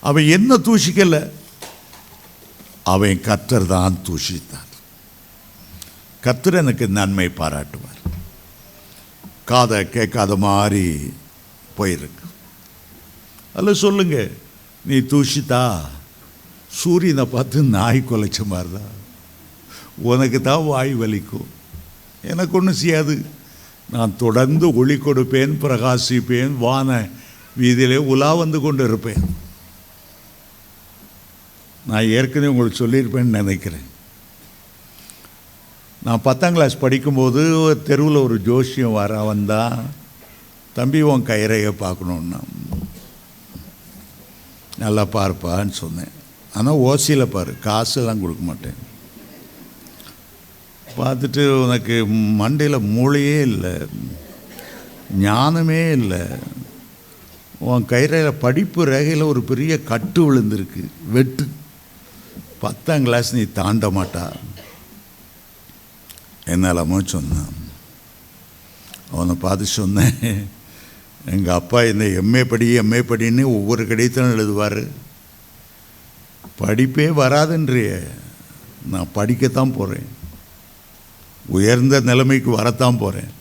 அவன் என்ன தூஷிக்கல? அவன் கத்தர் தான் தூஷித்தான் கத்தர் எனக்கு நன்மை பாராட்டுவார். காதை கேட்காத மாதிரி போயிருக்கு. அதில் சொல்லுங்க நீ தூஷித்தா? சூரியனை பார்த்து நாய் குலைச்ச மாதிரி தான் உனக்கு தான் வாய் வலிக்கும். எனக்கு ஒன்றும் செய்யாது. நான் தொடர்ந்து ஒளி கொடுப்பேன் பிரகாசிப்பேன் வான வீதியிலே உலா வந்து கொண்டு இருப்பேன் நான் ஏற்கனவே உங்களுக்கு சொல்லியிருப்பேன்னு நினைக்கிறேன். நான் பத்தாம் கிளாஸ் படிக்கும்போது தெருவில் ஒரு ஜோஷியம் வர வந்தால் தம்பி உன் கயிறையை பார்க்கணுன்னா நல்லா பார்ப்பான்னு சொன்னேன். ஆனால் ஓசியில் பாரு காசெல்லாம் கொடுக்க மாட்டேன். பார்த்துட்டு உனக்கு மண்டையில் மூளையே இல்லை ஞானமே இல்லை. உன் கைரையில் படிப்பு ரேகையில் ஒரு பெரிய கட்டு விழுந்திருக்கு வெட்டு. பத்தாம் கிளாஸ் நீ தாண்ட மாட்டா. என்னலாமோ சொன்னான் அவனை பார்த்து சொன்னேன் எங்கள் அப்பா இந்த எம்ஏ படி எம்ஏ படின்னு ஒவ்வொரு கடிதத்திலும் எழுதுவார். படிப்பே வராதுன்றிய நான் படிக்கத்தான் போகிறேன் உயர்ந்த நிலைமைக்கு வரத்தான் போகிறேன்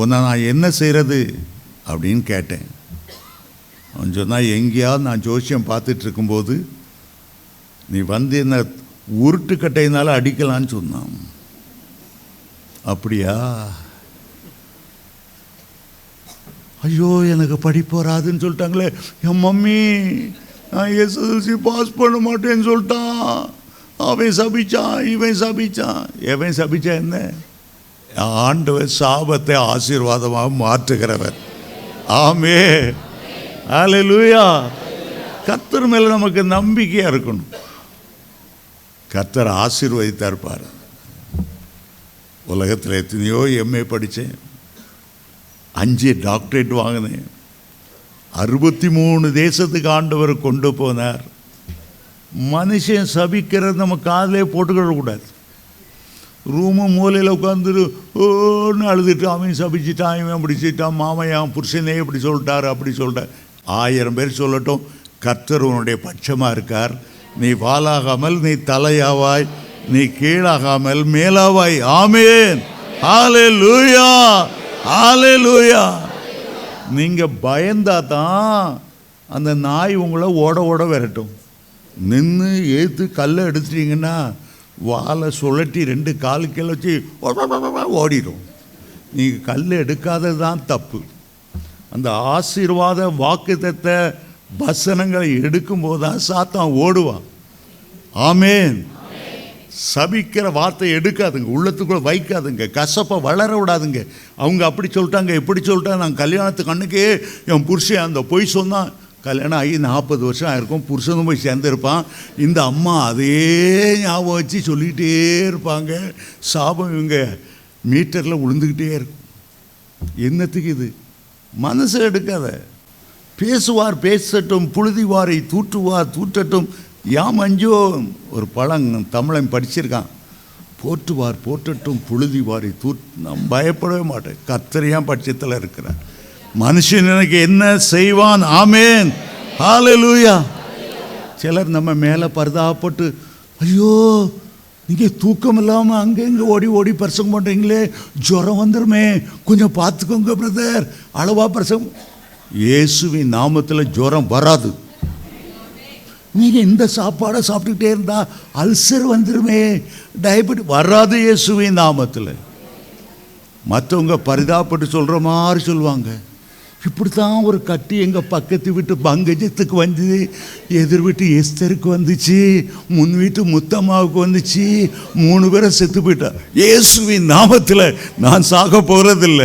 உன்னை நான் என்ன செய்கிறது அப்படின்னு கேட்டேன். அவன் சொன்னால் எங்கேயாவது நான் ஜோசியம் பார்த்துட்ருக்கும்போது நீ வந்து என்ன உருட்டுக்கட்டையினால் அடிக்கலான்னு சொன்னான். அப்படியா? ஐயோ எனக்கு படிப்பு வராதுன்னு சொல்லிட்டாங்களே. என் மம்மி நான் எஸ்எஸ்எல்சி பாஸ் பண்ண மாட்டேன்னு சொல்லிட்டான். அவன் சபிச்சான் இவன் சபிச்சான். எவன் சபிச்சா என்ன? ஆண்டவர் சாபத்தை ஆசீர்வாதமாக மாற்றுகிறவர். ஆமே. அலை லூயா கத்தர் மேலே நமக்கு நம்பிக்கையாக இருக்கணும். கர்த்தர் ஆசீர்வதித்தா இருப்பார் உலகத்தில் எத்தனையோ எம்ஏ படித்தேன் அஞ்சு டாக்டரேட் வாங்கினேன். அறுபத்தி மூணு தேசத்துக்கு ஆண்டவர் கொண்டு போனார். மனுஷன் சபிக்கிறது நம்ம காதலே போட்டுக்கிடக்கூடாது ரூமு மூலையில் உட்காந்துரு ஓன்னு அழுதுட்டு அவன் சபிச்சிட்டான் இவன் பிடிச்சிட்டான் மாமையான் புருஷனே இப்படி சொல்லிட்டார் அப்படி சொல்லிட்டார். ஆயிரம் பேர் சொல்லட்டும் கர்த்தர் உன்னுடைய பட்சமாக இருக்கார். நீ வாலாகாமல் நீ தலையாவாய் நீ கீழாகாமல் மேலாவாய். ஆமேன். ஆலே லூயா ஆலே லூயா நீங்கள் பயந்தா தான் அந்த நாய் உங்களை ஓட ஓட விரட்டும். நின்று ஏற்று கல்லை எடுத்துட்டீங்கன்னா வாழை சுழட்டி ரெண்டு காலு கீழே வச்சு ஓடிடும். நீங்கள் கல் எடுக்காதது தான் தப்பு. அந்த ஆசீர்வாத வாக்குத்தத்தை வசனங்களை எடுக்கும்போது தான் சாத்தான் ஓடுவான். ஆமேன். சபிக்கிற வார்த்தை எடுக்காதுங்க. உள்ளத்துக்குள்ளே வைக்காதுங்க. கசப்பை வளர விடாதுங்க. அவங்க அப்படி சொல்லிட்டாங்க எப்படி சொல்லிட்டாங்க. நான் கல்யாணத்துக்கு அன்னைக்கே என் புருஷன் அந்த பொய் சொன்னான். கல்யாணம் ஆகி நாற்பது வருஷம் ஆயிருக்கும். புருஷனும் போய் சேர்ந்துருப்பான். இந்த அம்மா அதே ஞாபகம் வச்சு சொல்லிக்கிட்டே இருப்பாங்க. சாபம் இவங்க மீட்டரில் விழுந்துக்கிட்டே இருக்கும். என்னத்துக்கு இது? மனசு எடுக்காத. பேசுவார் பேசட்டும் புழுதிவாரை தூற்றுவார் தூற்றட்டும். யாம் அஞ்சோ? ஒரு பழம் தமிழன் படிச்சிருக்கான். போற்றுவார் போற்றட்டும் புழுதிவாரை தூட் நான் பயப்படவே மாட்டேன். கத்தரியான் பட்சத்தில் இருக்கிறேன் மனுஷன் எனக்கு என்ன செய்வான்? ஆமேன். ஹalleluya. சிலர் நம்ம மேலே பரிதாபப்பட்டு ஐயோ நீங்கள் தூக்கம் இல்லாமல் அங்கே இங்கே ஓடி ஓடி பிரசங்கம் பண்ணுறீங்களே ஜுரம் வந்துருமே. கொஞ்சம் பார்த்துக்கோங்க பிரதர் அளவாக பிரசங்கம் இயேசுவின் நாமத்தில் ஜுரம் வராது. நீங்கள் இந்த சாப்பாடை சாப்பிட்டுக்கிட்டே இருந்தால் அல்சர் வந்துருமே. டயபெட்டிக் வராது இயேசுவின் நாமத்தில். மற்றவங்க பரிதாப்பட்டு சொல்கிற மாதிரி சொல்லுவாங்க. இப்படி தான் ஒரு கட்டி எங்கள் பக்கத்து வீட்டு பங்கஜத்துக்கு வந்தது. எதிர் வீட்டு எஸ்தருக்கு வந்துச்சு. முன் வீட்டு முத்தம்மாவுக்கு வந்துச்சு. மூணு பேரை செத்து போயிட்டா. இயேசுவின் நாமத்தில் நான் சாக போகிறதில்ல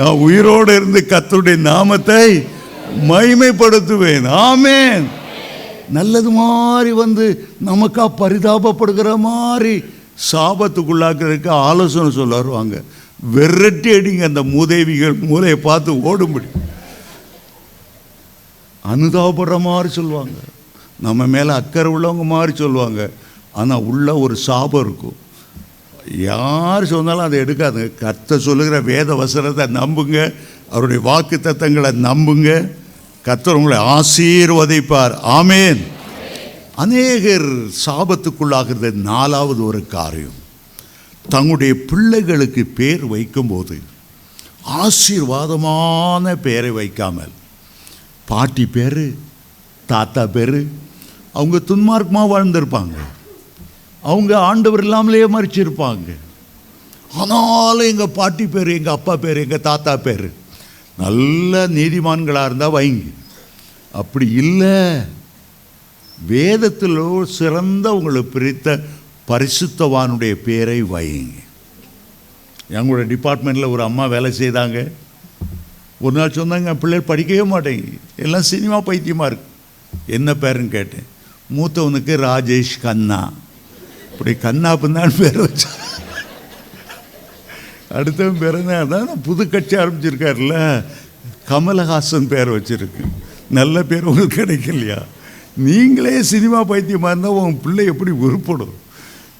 நான் உயிரோடு இருந்து கத்தருடைய நாமத்தை மைமைப்படுத்துவேன் ஆமேன். நல்லது மாதிரி வந்து நமக்கா பரிதாபப்படுகிற மாதிரி சாபத்துக்குள்ளாக்குறதுக்கு ஆலோசனை சொல்ல வருவாங்க. விரட்டி அடிங்க அந்த மூதேவிகள் மூலையை பார்த்து ஓடும்படி. அனுதாபப்படுற மாதிரி சொல்லுவாங்க. நம்ம மேலே அக்கறை உள்ளவங்க மாதிரி சொல்லுவாங்க. ஆனால் உள்ள ஒரு சாபம் இருக்கும். யார் சொன்னாலும் அதை எடுக்காதுங்க. கத்தை சொல்லுகிற வேத வசனத்தை நம்புங்க. அவருடைய வாக்கு தத்தங்களை நம்புங்க. கத்தர் உங்களை ஆசீர்வதிப்பார். ஆமேன். அநேகர் சாபத்துக்குள்ளாகிறது. நாலாவது ஒரு காரியம். தங்களுடைய பிள்ளைகளுக்கு பேர் வைக்கும்போது ஆசீர்வாதமான பேரை வைக்காமல் பாட்டி பேர் தாத்தா பேர் அவங்க துன்மார்க்கமாக வாழ்ந்திருப்பாங்க. அவங்க ஆண்டவர் இல்லாமலே மறிச்சிருப்பாங்க ஆனாலும் எங்கள் பாட்டி பேர் எங்கள் அப்பா பேர் எங்கள் தாத்தா பேர் நல்ல நீதிமான்களாக இருந்தால் வைங்க. அப்படி இல்லை வேதத்தில் சிறந்த உங்களை பிரித்த பரிசுத்தவானுடைய பேரை வைங்க. எங்களோட டிபார்ட்மெண்ட்டில் ஒரு அம்மா வேலை செய்தாங்க. ஒரு நாள் சொன்னாங்க பிள்ளைகள் படிக்கவே மாட்டேங்க. எல்லாம் சினிமா பைத்தியமாக இருக்கு. என்ன பேருன்னு கேட்டேன். மூத்தவனுக்கு ராஜேஷ் கண்ணா. இப்படி கண்ணா பின்னான்னு பேர் வச்சா. அடுத்தவன் பேர் என்ன? அதான் புது கட்சி ஆரம்பிச்சிருக்காருல்ல. கமலஹாசன் பேர் வச்சுருக்கு. நல்ல பேர் உங்களுக்கு கிடைக்கலையா? நீங்களே சினிமா பைத்தியமாக இருந்தால் உன் பிள்ளை எப்படி உருப்படும்?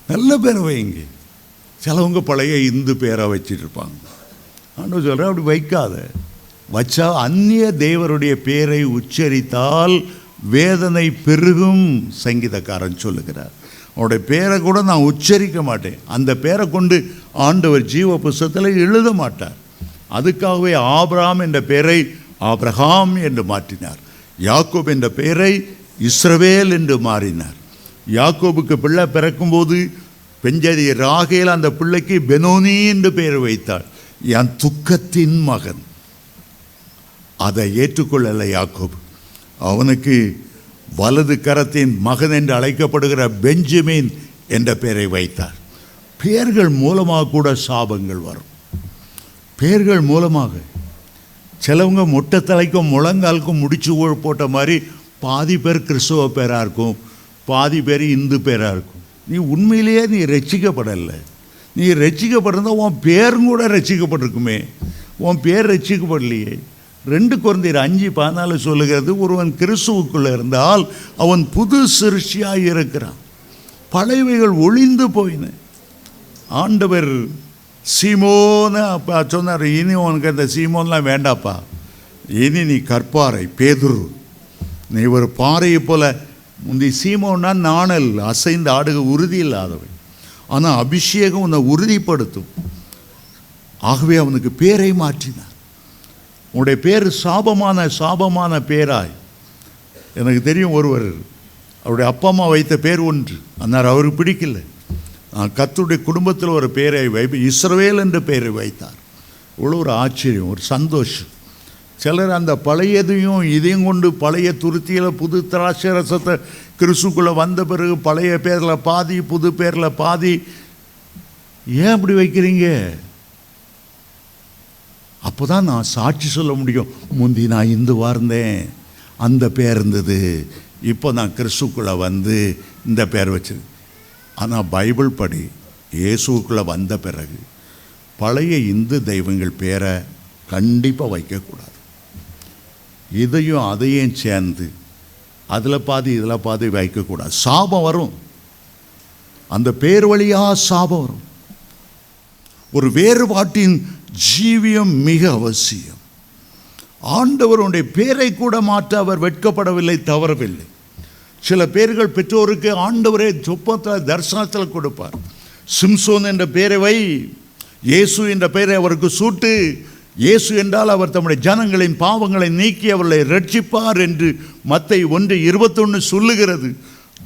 நல்ல பேரை வைங்க. சிலவங்க பழைய இந்து பேராக வச்சிட்டு இருப்பாங்க ஆண்டவர் சொல்கிறேன் அப்படி வைக்காத. வச்சா அந்நிய தேவருடைய பேரை உச்சரித்தால் வேதனை பெருகும் சங்கீதக்காரன் சொல்லுகிறார். அவருடைய பேரை கூட நான் உச்சரிக்க மாட்டேன். அந்த பேரை கொண்டு ஆண்டவர் ஜீவ புஸ்தத்தில் எழுத மாட்டார். அதுக்காகவே ஆப்ராம் என்ற பெயரை ஆப்ரஹாம் என்று மாற்றினார். யாக்கோப் என்ற பெயரை இஸ்ரவேல் என்று மாறினார். யாக்கோபுக்கு பிள்ளை பிறக்கும்போது பெஞ்சதி ராகேல் அந்த பிள்ளைக்கு பெனோனி என்று பெயர் வைத்தாள். என் துக்கத்தின் மகன். அதை ஏற்றுக்கொள்ளலை யாக்கோப். அவனுக்கு வலது கரத்தின் மகன் என்று அழைக்கப்படுகிற பெஞ்சமின் என்ற பெயரை வைத்தார். பெயர்கள் மூலமாக கூட சாபங்கள் வரும். பெயர்கள் மூலமாக சிலவங்க மொட்டை தலைக்கும் முழங்காலுக்கும் முடிச்சு போட்ட மாதிரி பாதி பேர் கிறிஸ்தவ பேராக இருக்கும் பாதி பேர் இந்து பேராக இருக்கும். நீ உண்மையிலேயே நீ ரசிக்கப்படலை நீ ரட்சிக்கப்பட்டிருந்தா உன் பேரும் கூட ரசிக்கப்பட்டிருக்குமே உன் பேர் ரசிக்கப்படலையே ரெண்டு குழந்தையர் அஞ்சு பதினாலு சொல்லுகிறது ஒருவன் கிறிஸ்துவுக்குள்ளே இருந்தால் அவன் புது சிருஷ்டியாக இருக்கிறான். பழையவைகள் ஒளிந்து போயின. ஆண்டவர் சீமோன்னு அப்பா சொன்னார் இனி உனக்கு அந்த சீமோன்லாம் வேண்டாப்பா. இனி நீ கற்பாறை பேதுரு. நீ ஒரு பாறையை போல முந்தி சீமோன்னா நாணல் அசைந்து ஆடுக உறுதி இல்லாதவன் ஆனால் அபிஷேகம் உன்னை உறுதிப்படுத்தும். ஆகவே அவனுக்கு பேரை மாற்றினார் உன்னுடைய பேர் சாபமான சாபமான பேராய். எனக்கு தெரியும் ஒருவர் அவருடைய அப்பா அம்மா வைத்த பேர் ஒன்று. அன்னார் அவருக்கு பிடிக்கல. நான் கத்துடைய குடும்பத்தில் ஒரு பேரை வை இஸ்ரவேல் என்ற பெயரை வைத்தார். இவ்வளோ ஒரு ஆச்சரியம் ஒரு சந்தோஷம். சிலர் அந்த பழையதையும் இதையும் கொண்டு பழைய துருத்தியில் புது திராட்சை ரசத்தை கிறிஸ்துக்குள்ளே வந்த பிறகு பழைய பேரில் பாதி புது பேரில் பாதி. ஏன் அப்படி வைக்கிறீங்க? அப்போ தான் நான் சாட்சி சொல்ல முடியும். முந்தி நான் இந்துவாக இருந்தேன் அந்த பேர் இருந்தது. இப்போ நான் கிறிஸ்துக்குள்ளே வந்து இந்த பேர் வச்சது ஆனால் பைபிள் படி இயேசுக்குள்ளே வந்த பிறகு பழைய இந்து தெய்வங்கள் பேரை கண்டிப்பாக வைக்கக்கூடாது இதையும் அதையும் சேர்ந்து அதில் பாதி இதில் பாதி வைக்கக்கூடாது சாபம் வரும். அந்த பேர் வழியாக சாபம் வரும். ஒரு வேறுபாட்டின் ஜீவியம் மிக அவசியம். ஆண்டவருடைய பேரை கூட மாற்ற அவர் வெட்கப்படவில்லை தவறவில்லை. சில பேர்கள் பெற்றோருக்கு ஆண்டவரே சொப்பத்தில் தரிசனத்தில் கொடுப்பார். சிம்சோன் என்ற பெயரை வை இயேசு என்ற பெயரை அவருக்கு சூட்டு. இயேசு என்றால் அவர் தம்முடைய ஜனங்களின் பாவங்களை நீக்கி அவர்களை ரட்சிப்பார் என்று மத்தை ஒன்று இருபத்தொன்று சொல்லுகிறது.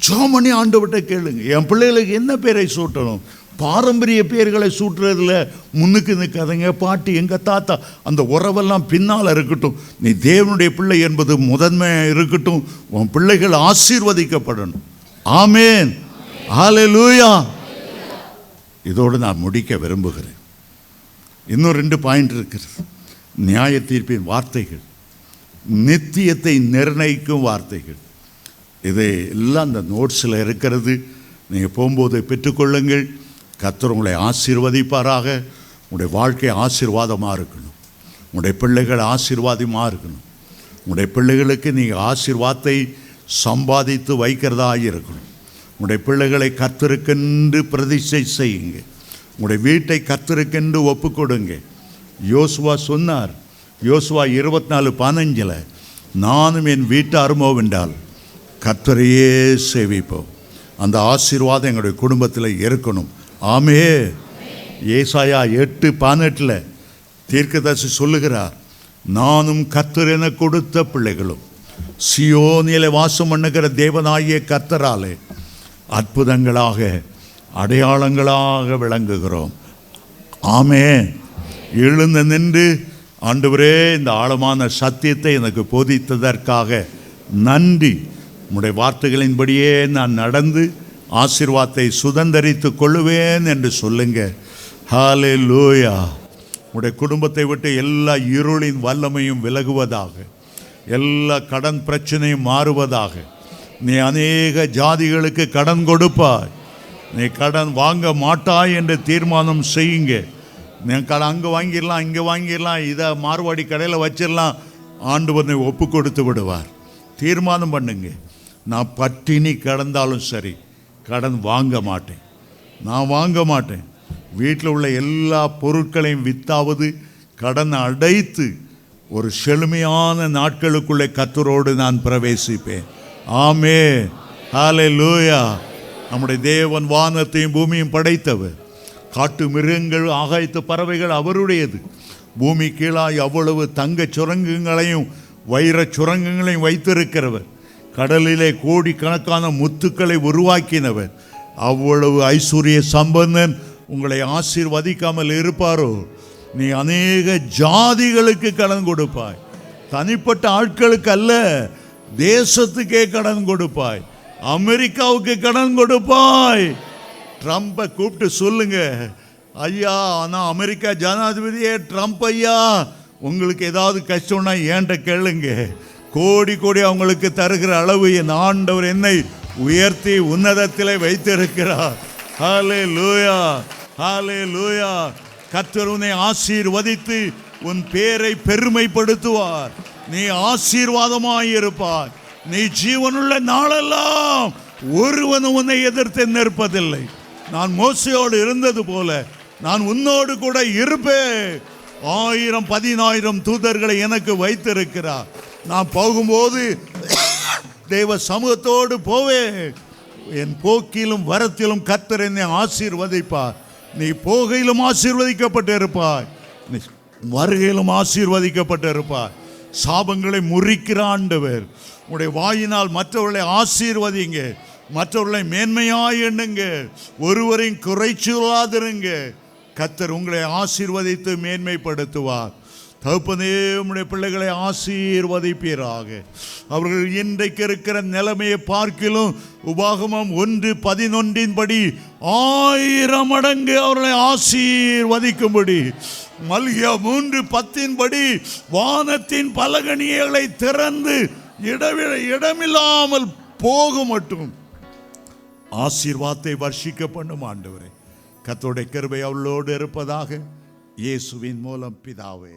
ஜோமணி ஆண்டவர்கிட்ட கேளுங்க. என் பிள்ளைகளுக்கு என்ன பேரை சூட்டணும்? பாரம்பரிய பேர்களை சூட்டுறதுல முன்னுக்கு நிற்காதங்க. பாட்டி எங்கள் தாத்தா அந்த உறவெல்லாம் பின்னால் இருக்கட்டும். நீ தேவனுடைய பிள்ளை என்பது முதன்மையாக இருக்கட்டும். உன் பிள்ளைகள் ஆசீர்வதிக்கப்படணும். ஆமேன். ஹalleluya. இதோடு நான் முடிக்க விரும்புகிறேன். இன்னும் ரெண்டு பாயிண்ட் இருக்கிறது. நியாய தீர்ப்பின் வார்த்தைகள். நித்தியத்தை நிர்ணயிக்கும் வார்த்தைகள். இது எல்லாம் அந்த நோட்ஸில் இருக்கிறது. நீங்கள் போகும்போது பெற்றுக்கொள்ளுங்கள். கத்தர் உங்களை ஆசீர்வதிப்பாராக. உங்களுடைய வாழ்க்கை ஆசீர்வாதமாக இருக்கணும். உங்களுடைய பிள்ளைகள் ஆசீர்வாதமாக இருக்கணும். உங்களுடைய பிள்ளைகளுக்கு நீங்கள் ஆசீர்வாதத்தை சம்பாதித்து வைக்கிறதாக இருக்கணும். உங்களுடைய பிள்ளைகளை கத்திருக்கென்று பிரதிஷ்டை செய்யுங்க. உங்களுடைய வீட்டை கத்திருக்கென்று ஒப்பு கொடுங்க. யோசுவா சொன்னார் யோசுவா இருபத்தி நாலு பதினஞ்சில் நானும் என் வீட்டாருமோ வென்றால் கத்தரையே சேவிப்போம். அந்த ஆசீர்வாதம் எங்களுடைய குடும்பத்தில் இருக்கணும். ஆமே. ஏசாயா எட்டு பதினெட்டில் தீர்க்கதாசி சொல்லுகிறார் நானும் கத்தர் என கொடுத்த பிள்ளைகளும் சியோனிலே வாசம் பண்ணுகிற தேவனாகிய கத்தராலே அற்புதங்களாக அடையாளங்களாக விளங்குகிறோம். ஆமே. எழுந்து நின்று ஆண்டவரே இந்த ஆழமான சத்தியத்தை எனக்கு போதித்ததற்காக நன்றி. உடைய வார்த்தைகளின்படியே நான் நடந்து ஆசிர்வாத்தை சுதந்தரித்து கொள்ளுவேன் என்று சொல்லுங்க. ஹாலே லூயா உடைய குடும்பத்தை விட்டு எல்லா இருளின் வல்லமையும் விலகுவதாக எல்லா கடன் பிரச்சனையும் மாறுவதாக. நீ அநேக ஜாதிகளுக்கு கடன் கொடுப்பாய். நீ கடன் வாங்க மாட்டாய் என்று தீர்மானம் செய்யுங்க. நீ கடன் அங்கே வாங்கிடலாம் இங்கே வாங்கிடலாம் இதை மார்வாடி கடையில் வச்சிடலாம். ஆண்டு வந்து ஒப்பு கொடுத்து விடுவார். தீர்மானம் பண்ணுங்க. நான் பட்டினி கிடந்தாலும் சரி கடன் வாங்க மாட்டேன். நான் வாங்க மாட்டேன். வீட்டில் உள்ள எல்லா பொருட்களையும் வித்தாவது கடன் அடைத்து ஒரு செழுமையான நாட்களுக்குள்ளே கத்தரோடு நான் பிரவேசிப்பேன். ஆமே ஹாலே லூயா நம்முடைய தேவன் வானத்தையும் பூமியும் படைத்தவர். காட்டு மிருகங்கள் ஆகாயத்து பறவைகள் அவருடையது. பூமி கீழாய் அவ்வளவு தங்கச் சுரங்கங்களையும் வைரச் சுரங்கங்களையும் வைத்திருக்கிறவர். கடலிலே கோடிக்கணக்கான முத்துக்களை உருவாக்கினவர். அவ்வளவு ஐஸ்வர்ய சம்பந்தன் உங்களை ஆசீர்வதிக்காமல் இருப்பாரோ? நீ அநேக ஜாதிகளுக்கு கடன் கொடுப்பாய். தனிப்பட்ட ஆட்களுக்கு அல்ல தேசத்துக்கே கடன் கொடுப்பாய். அமெரிக்காவுக்கு கடன் கொடுப்பாய். ட்ரம்ப்பை கூப்பிட்டு சொல்லுங்க. ஐயா ஆனால் அமெரிக்கா ஜனாதிபதியே ட்ரம்ப் ஐயா. உங்களுக்கு ஏதாவது கஷ்டம்னா ஏன்ட்ட கேளுங்க. கோடி கோடி அவங்களுக்கு தருகிற அளவு என் ஆண்டவர் என்னை உயர்த்தி உன்னதத்திலே வைத்திருக்கிறார். ஹாலே லூயா ஹாலே லூயா கத்தர் உன்னை ஆசீர்வதித்து உன் பேரை பெருமைப்படுத்துவார். நீ ஆசீர்வாதமாயிருப்பாய் நீ ஜீவனுள்ள நாளெல்லாம் ஒருவனும் உன்னை எதிர்த்து நிற்பதில்லை. நான் மோசையோடு இருந்தது போல நான் உன்னோடு கூட இருப்பேன். ஆயிரம் பதினாயிரம் தூதர்களை எனக்கு வைத்திருக்கிறார். நான் போகும்போது தெய்வ சமூகத்தோடு போவேன். என் போக்கிலும் வரத்திலும் கத்தர் என்னை ஆசீர்வதிப்பார். நீ போகையிலும் ஆசீர்வதிக்கப்பட்டு இருப்பாய் நீ வருகையிலும் ஆசீர்வதிக்கப்பட்டு இருப்பாய் சாபங்களை முறிக்கிற ஆண்டவர். உடைய வாயினால் மற்றவர்களை ஆசீர்வதிங்க. மற்றவர்களை மேன்மையாய் எண்ணுங்க. ஒருவரையும் குறைச்சொல்லாதிருங்க கத்தர் உங்களை ஆசீர்வதித்து மேன்மைப்படுத்துவார். தகப்பனே உம்முடைய பிள்ளைகளை ஆசீர்வதிப்பீராக. அவர்கள் இன்றைக்கு இருக்கிற நிலைமையை பார்க்கிலும் உபாகமம் ஒன்று பதினொன்றின்படி ஆயிரம் மடங்கு அவர்களை ஆசீர்வதிக்கும்படி மல்கியா மூன்று பத்தின்படி வானத்தின் பலகணிகளை திறந்து இடவிட இடமில்லாமல் போக மட்டும். ஆசீர்வாதத்தை வர்ஷிக்க பண்ணும் ஆண்டவரே. கத்தோடைய கருவை அவளோடு இருப்பதாக இயேசுவின் மூலம் பிதாவே.